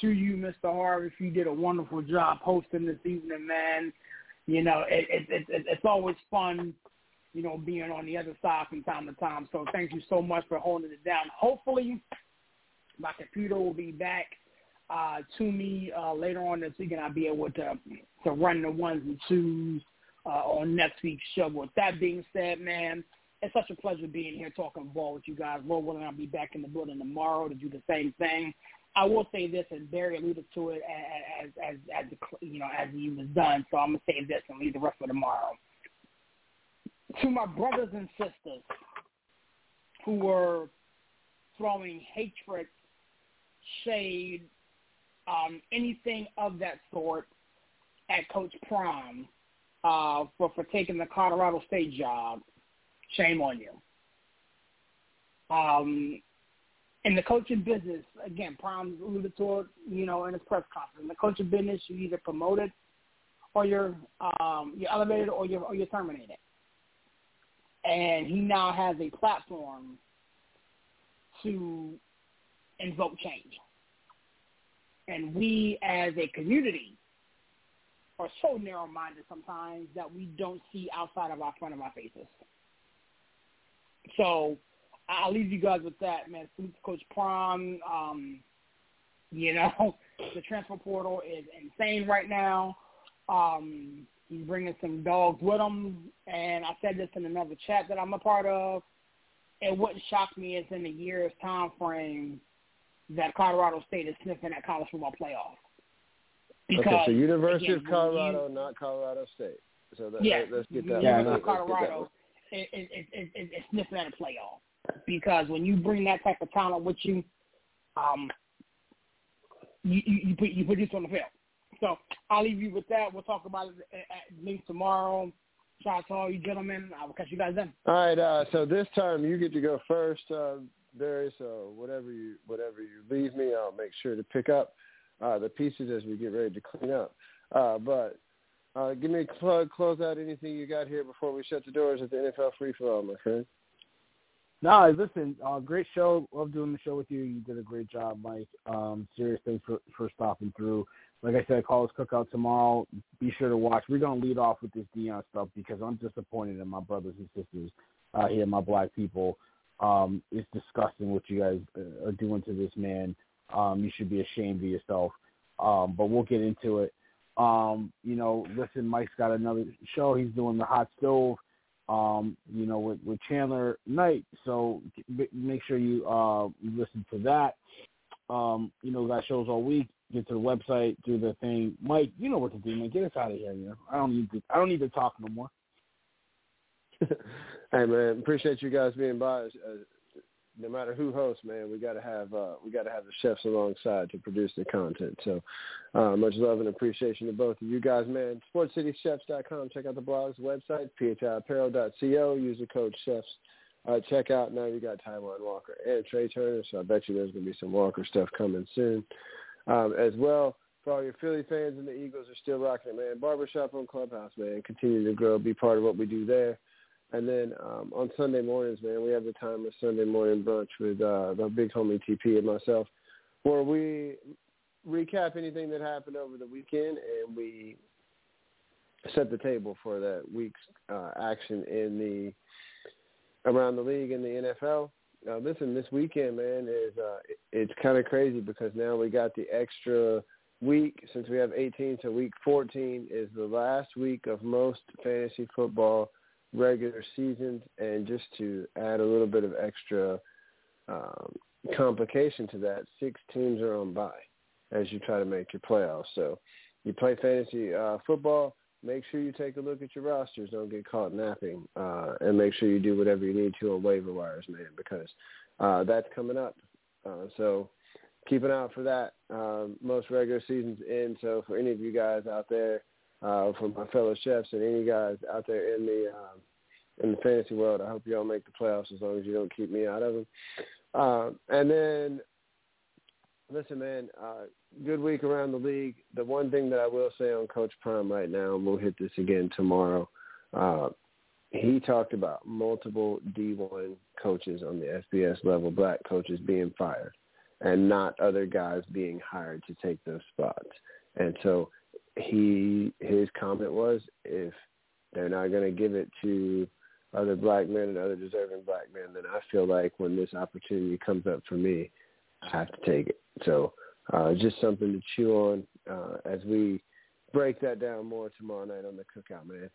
to you, Mr. Harvey. You did a wonderful job hosting this evening, man. You know, it, it, it, it's always fun, you know, being on the other side from time to time. So thank you so much for holding it down. Hopefully, my computer will be back uh, to me uh, later on this week, and I'll be able to to run the ones and twos uh, on next week's show. With that being said, man, it's such a pleasure being here talking ball with you guys. Lord willing, I'll be back in the building tomorrow to do the same thing. I will say this, and Barry alluded to it as as as the, you know as he was done. So I'm gonna say this and leave the rest for tomorrow. To my brothers and sisters who were throwing hatred, shade, um, anything of that sort at Coach Prime uh, for for taking the Colorado State job, shame on you. Um, in the coaching business, again, Prime alluded to it, you know, in his press conference. In the coaching business, you either promoted or you're um, you're elevated or you're or you're terminated. And he now has a platform to invoke change. And we as a community are so narrow-minded sometimes that we don't see outside of our front of our faces. So I'll leave you guys with that, man. Salute Coach Prime. Um, you know, <laughs> the transfer portal is insane right now. Um, he's bringing some dogs with him, and I said this in another chat that I'm a part of. It wouldn't shock me if in a year's time frame that Colorado State is sniffing at college football playoff. Because, okay, so University again, of Colorado, you, not Colorado State. So that, yeah, let's get that. Yeah, one. Colorado is it, it, it, it, it sniffing at a playoff because when you bring that type of talent with you, um, you, you, you put you produce on the field. So I'll leave you with that. We'll talk about it at links tomorrow. Shout out to all you gentlemen. I will catch you guys then. All right. Uh, so this time you get to go first, uh, Barry. So whatever you whatever you leave me, I'll make sure to pick up uh, the pieces as we get ready to clean up. Uh, but uh, give me a plug, close out anything you got here before we shut the doors at the NFL Free For All, my friend. No, listen, uh, great show. Love doing the show with you. You did a great job, Mike. Um, serious thanks for, for stopping through. Like I said, callers cookout tomorrow. Be sure to watch. We're gonna lead off with this Deion stuff because I'm disappointed in my brothers and sisters uh, here, my black people. Um, it's disgusting what you guys uh, are doing to this man. Um, you should be ashamed of yourself. Um, but we'll get into it. Um, you know, listen, Mike's got another show. He's doing the hot stove um, you know, with, with Chandler Knight. So make sure you uh, listen to that. Um, you know, got shows all week. Get to the website, do the thing. Mike, you know what to do, man. Get us out of here. You know, I don't need to. I don't need to talk no more. <laughs> hey, man, appreciate you guys being by. Uh, no matter who hosts, man, we got to have uh, we got to have the chefs alongside to produce the content. So, uh, much love and appreciation to both of you guys, man. SportsCityChefs.com. Check out the blog's website, phiapparel.co. Use the code chefs. Uh, check out now. You got Taijuan Walker and Trea Turner, so I bet you there's going to be some Walker stuff coming soon um, as well. For all your Philly fans and the Eagles are still rocking it, man. Barbershop on Clubhouse, man. Continue to grow. Be part of what we do there. And then um, on Sunday mornings, man, we have the time of Sunday morning brunch with uh, the big homie TP and myself, where we recap anything that happened over the weekend and we set the table for that week's uh, action in the around the league in the NFL. Now, listen, this weekend, man, is uh, it's kind of crazy because now we got the extra week since we have 18. So week 14 is the last week of most fantasy football regular seasons, and just to add a little bit of extra um, complication to that, six teams are on bye as you try to make your playoffs. So you play fantasy uh, football. Make sure you take a look at your rosters. Don't get caught napping, uh, and make sure you do whatever you need to on waiver wires, man, because uh, that's coming up. Uh, so keep an eye out for that. Um, most regular seasons in. So for any of you guys out there uh, from my fellow chefs and any guys out there in the um, in the fantasy world. I hope y'all make the playoffs as long as you don't keep me out of them. Um, and then listen, man, uh, good week around the league. The one thing that I will say on Coach Prime right now, and we'll hit this again tomorrow, uh, he talked about multiple D1 coaches on the FBS level, black coaches being fired, and not other guys being hired to take those spots. And so he his comment was, if they're not going to give it to other black men and other deserving black men, then I feel like when this opportunity comes up for me, I have to take it. So uh, just something to chew on uh, as we break that down more tomorrow night on the cookout, man.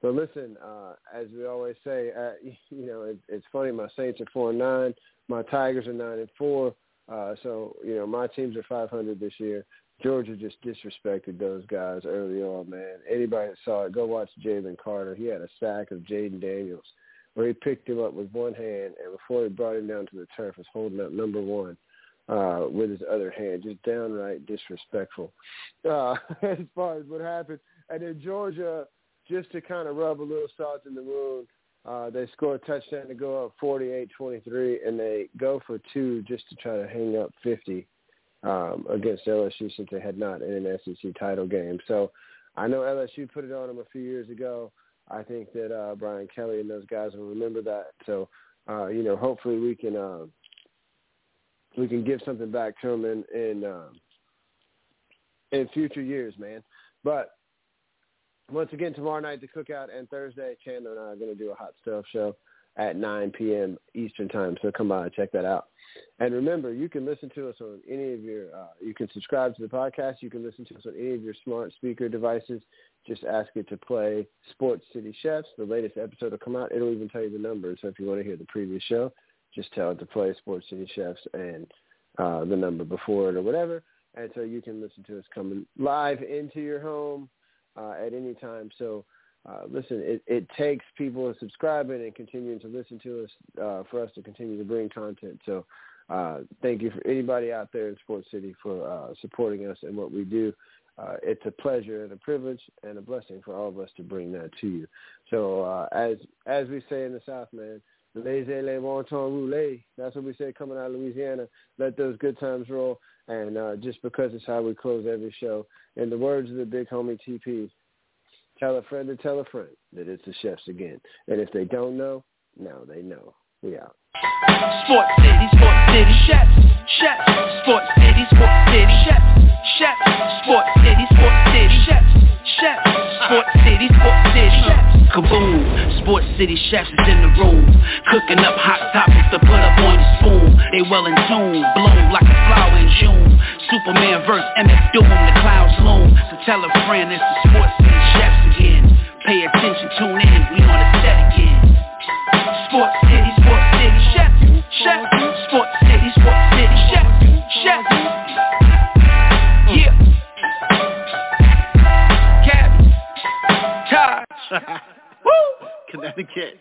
But listen, uh, as we always say, uh, <laughs> you know, it, it's funny. My Saints are four and nine. My Tigers are nine and four. Uh, so you know, my teams are 500 this year. Georgia just disrespected those guys early on, man. Anybody that saw it, go watch Jalen Carter. He had a sack of Jayden Daniels where he picked him up with one hand, and before he brought him down to the turf, was holding up number one uh, with his other hand. Just downright disrespectful uh, <laughs> as far as what happened. And then Georgia, just to kind of rub a little salt in the wound, uh, they score a touchdown to go up 48-23, and they go for two just to try to hang up 50 um, against LSU since they had not in an SEC title game. So I know LSU put it on them a few years ago. I think that uh, Brian Kelly and those guys will remember that. So, uh, you know, hopefully we can uh, we can give something back to them in in, um, in future years, man. But once again, tomorrow night the cookout and Thursday, Chandler and I are going to do a hot stove show at 9 p.m. Eastern time. So come by and check that out. And remember, you can listen to us on any of your, uh, you can subscribe to the podcast. You can listen to us on any of your smart speaker devices. Just ask it to play Sports City Chefs. The latest episode will come out. It'll even tell you the numbers. So if you want to hear the previous show, just tell it to play Sports City Chefs and uh, the number before it or whatever. And so you can listen to us coming live into your home uh, at any time. So uh, listen, it, it takes people subscribing and continuing to listen to us uh, for us to continue to bring content. So uh, thank you for anybody out there in Sports City for uh, supporting us and what we do. Uh, it's a pleasure and a privilege and a blessing for all of us to bring that to you. So uh, as as we say in the South, man, laissez les bon temps rouler. That's what we say coming out of Louisiana. Let those good times roll. And just because it's how we close every show. In the words of the big homie TP, Tell a friend to tell a friend that it's the chefs again. And if they don't know, now they know. We out. Sports City, Sports City, chefs, chefs. Sports City, Sports City, chefs, chefs. Sports City, Sports City, chefs, chefs. Sports City, Sports City, chefs. Kaboom! Sports City chefs is in the room, cooking up hot topics to put up on your spoon. They well in tune, bloom like a flower in June. Superman verse MF Doom, the clouds loom. So tell a friend it's the Sports City. Pay attention, tune in, we on the set again. Sports City, Sports City, Chef, Chef. Sports City, Sports City, Chef, Chef. Yeah. Cabby, Taj. <laughs> Woo! Connecticut.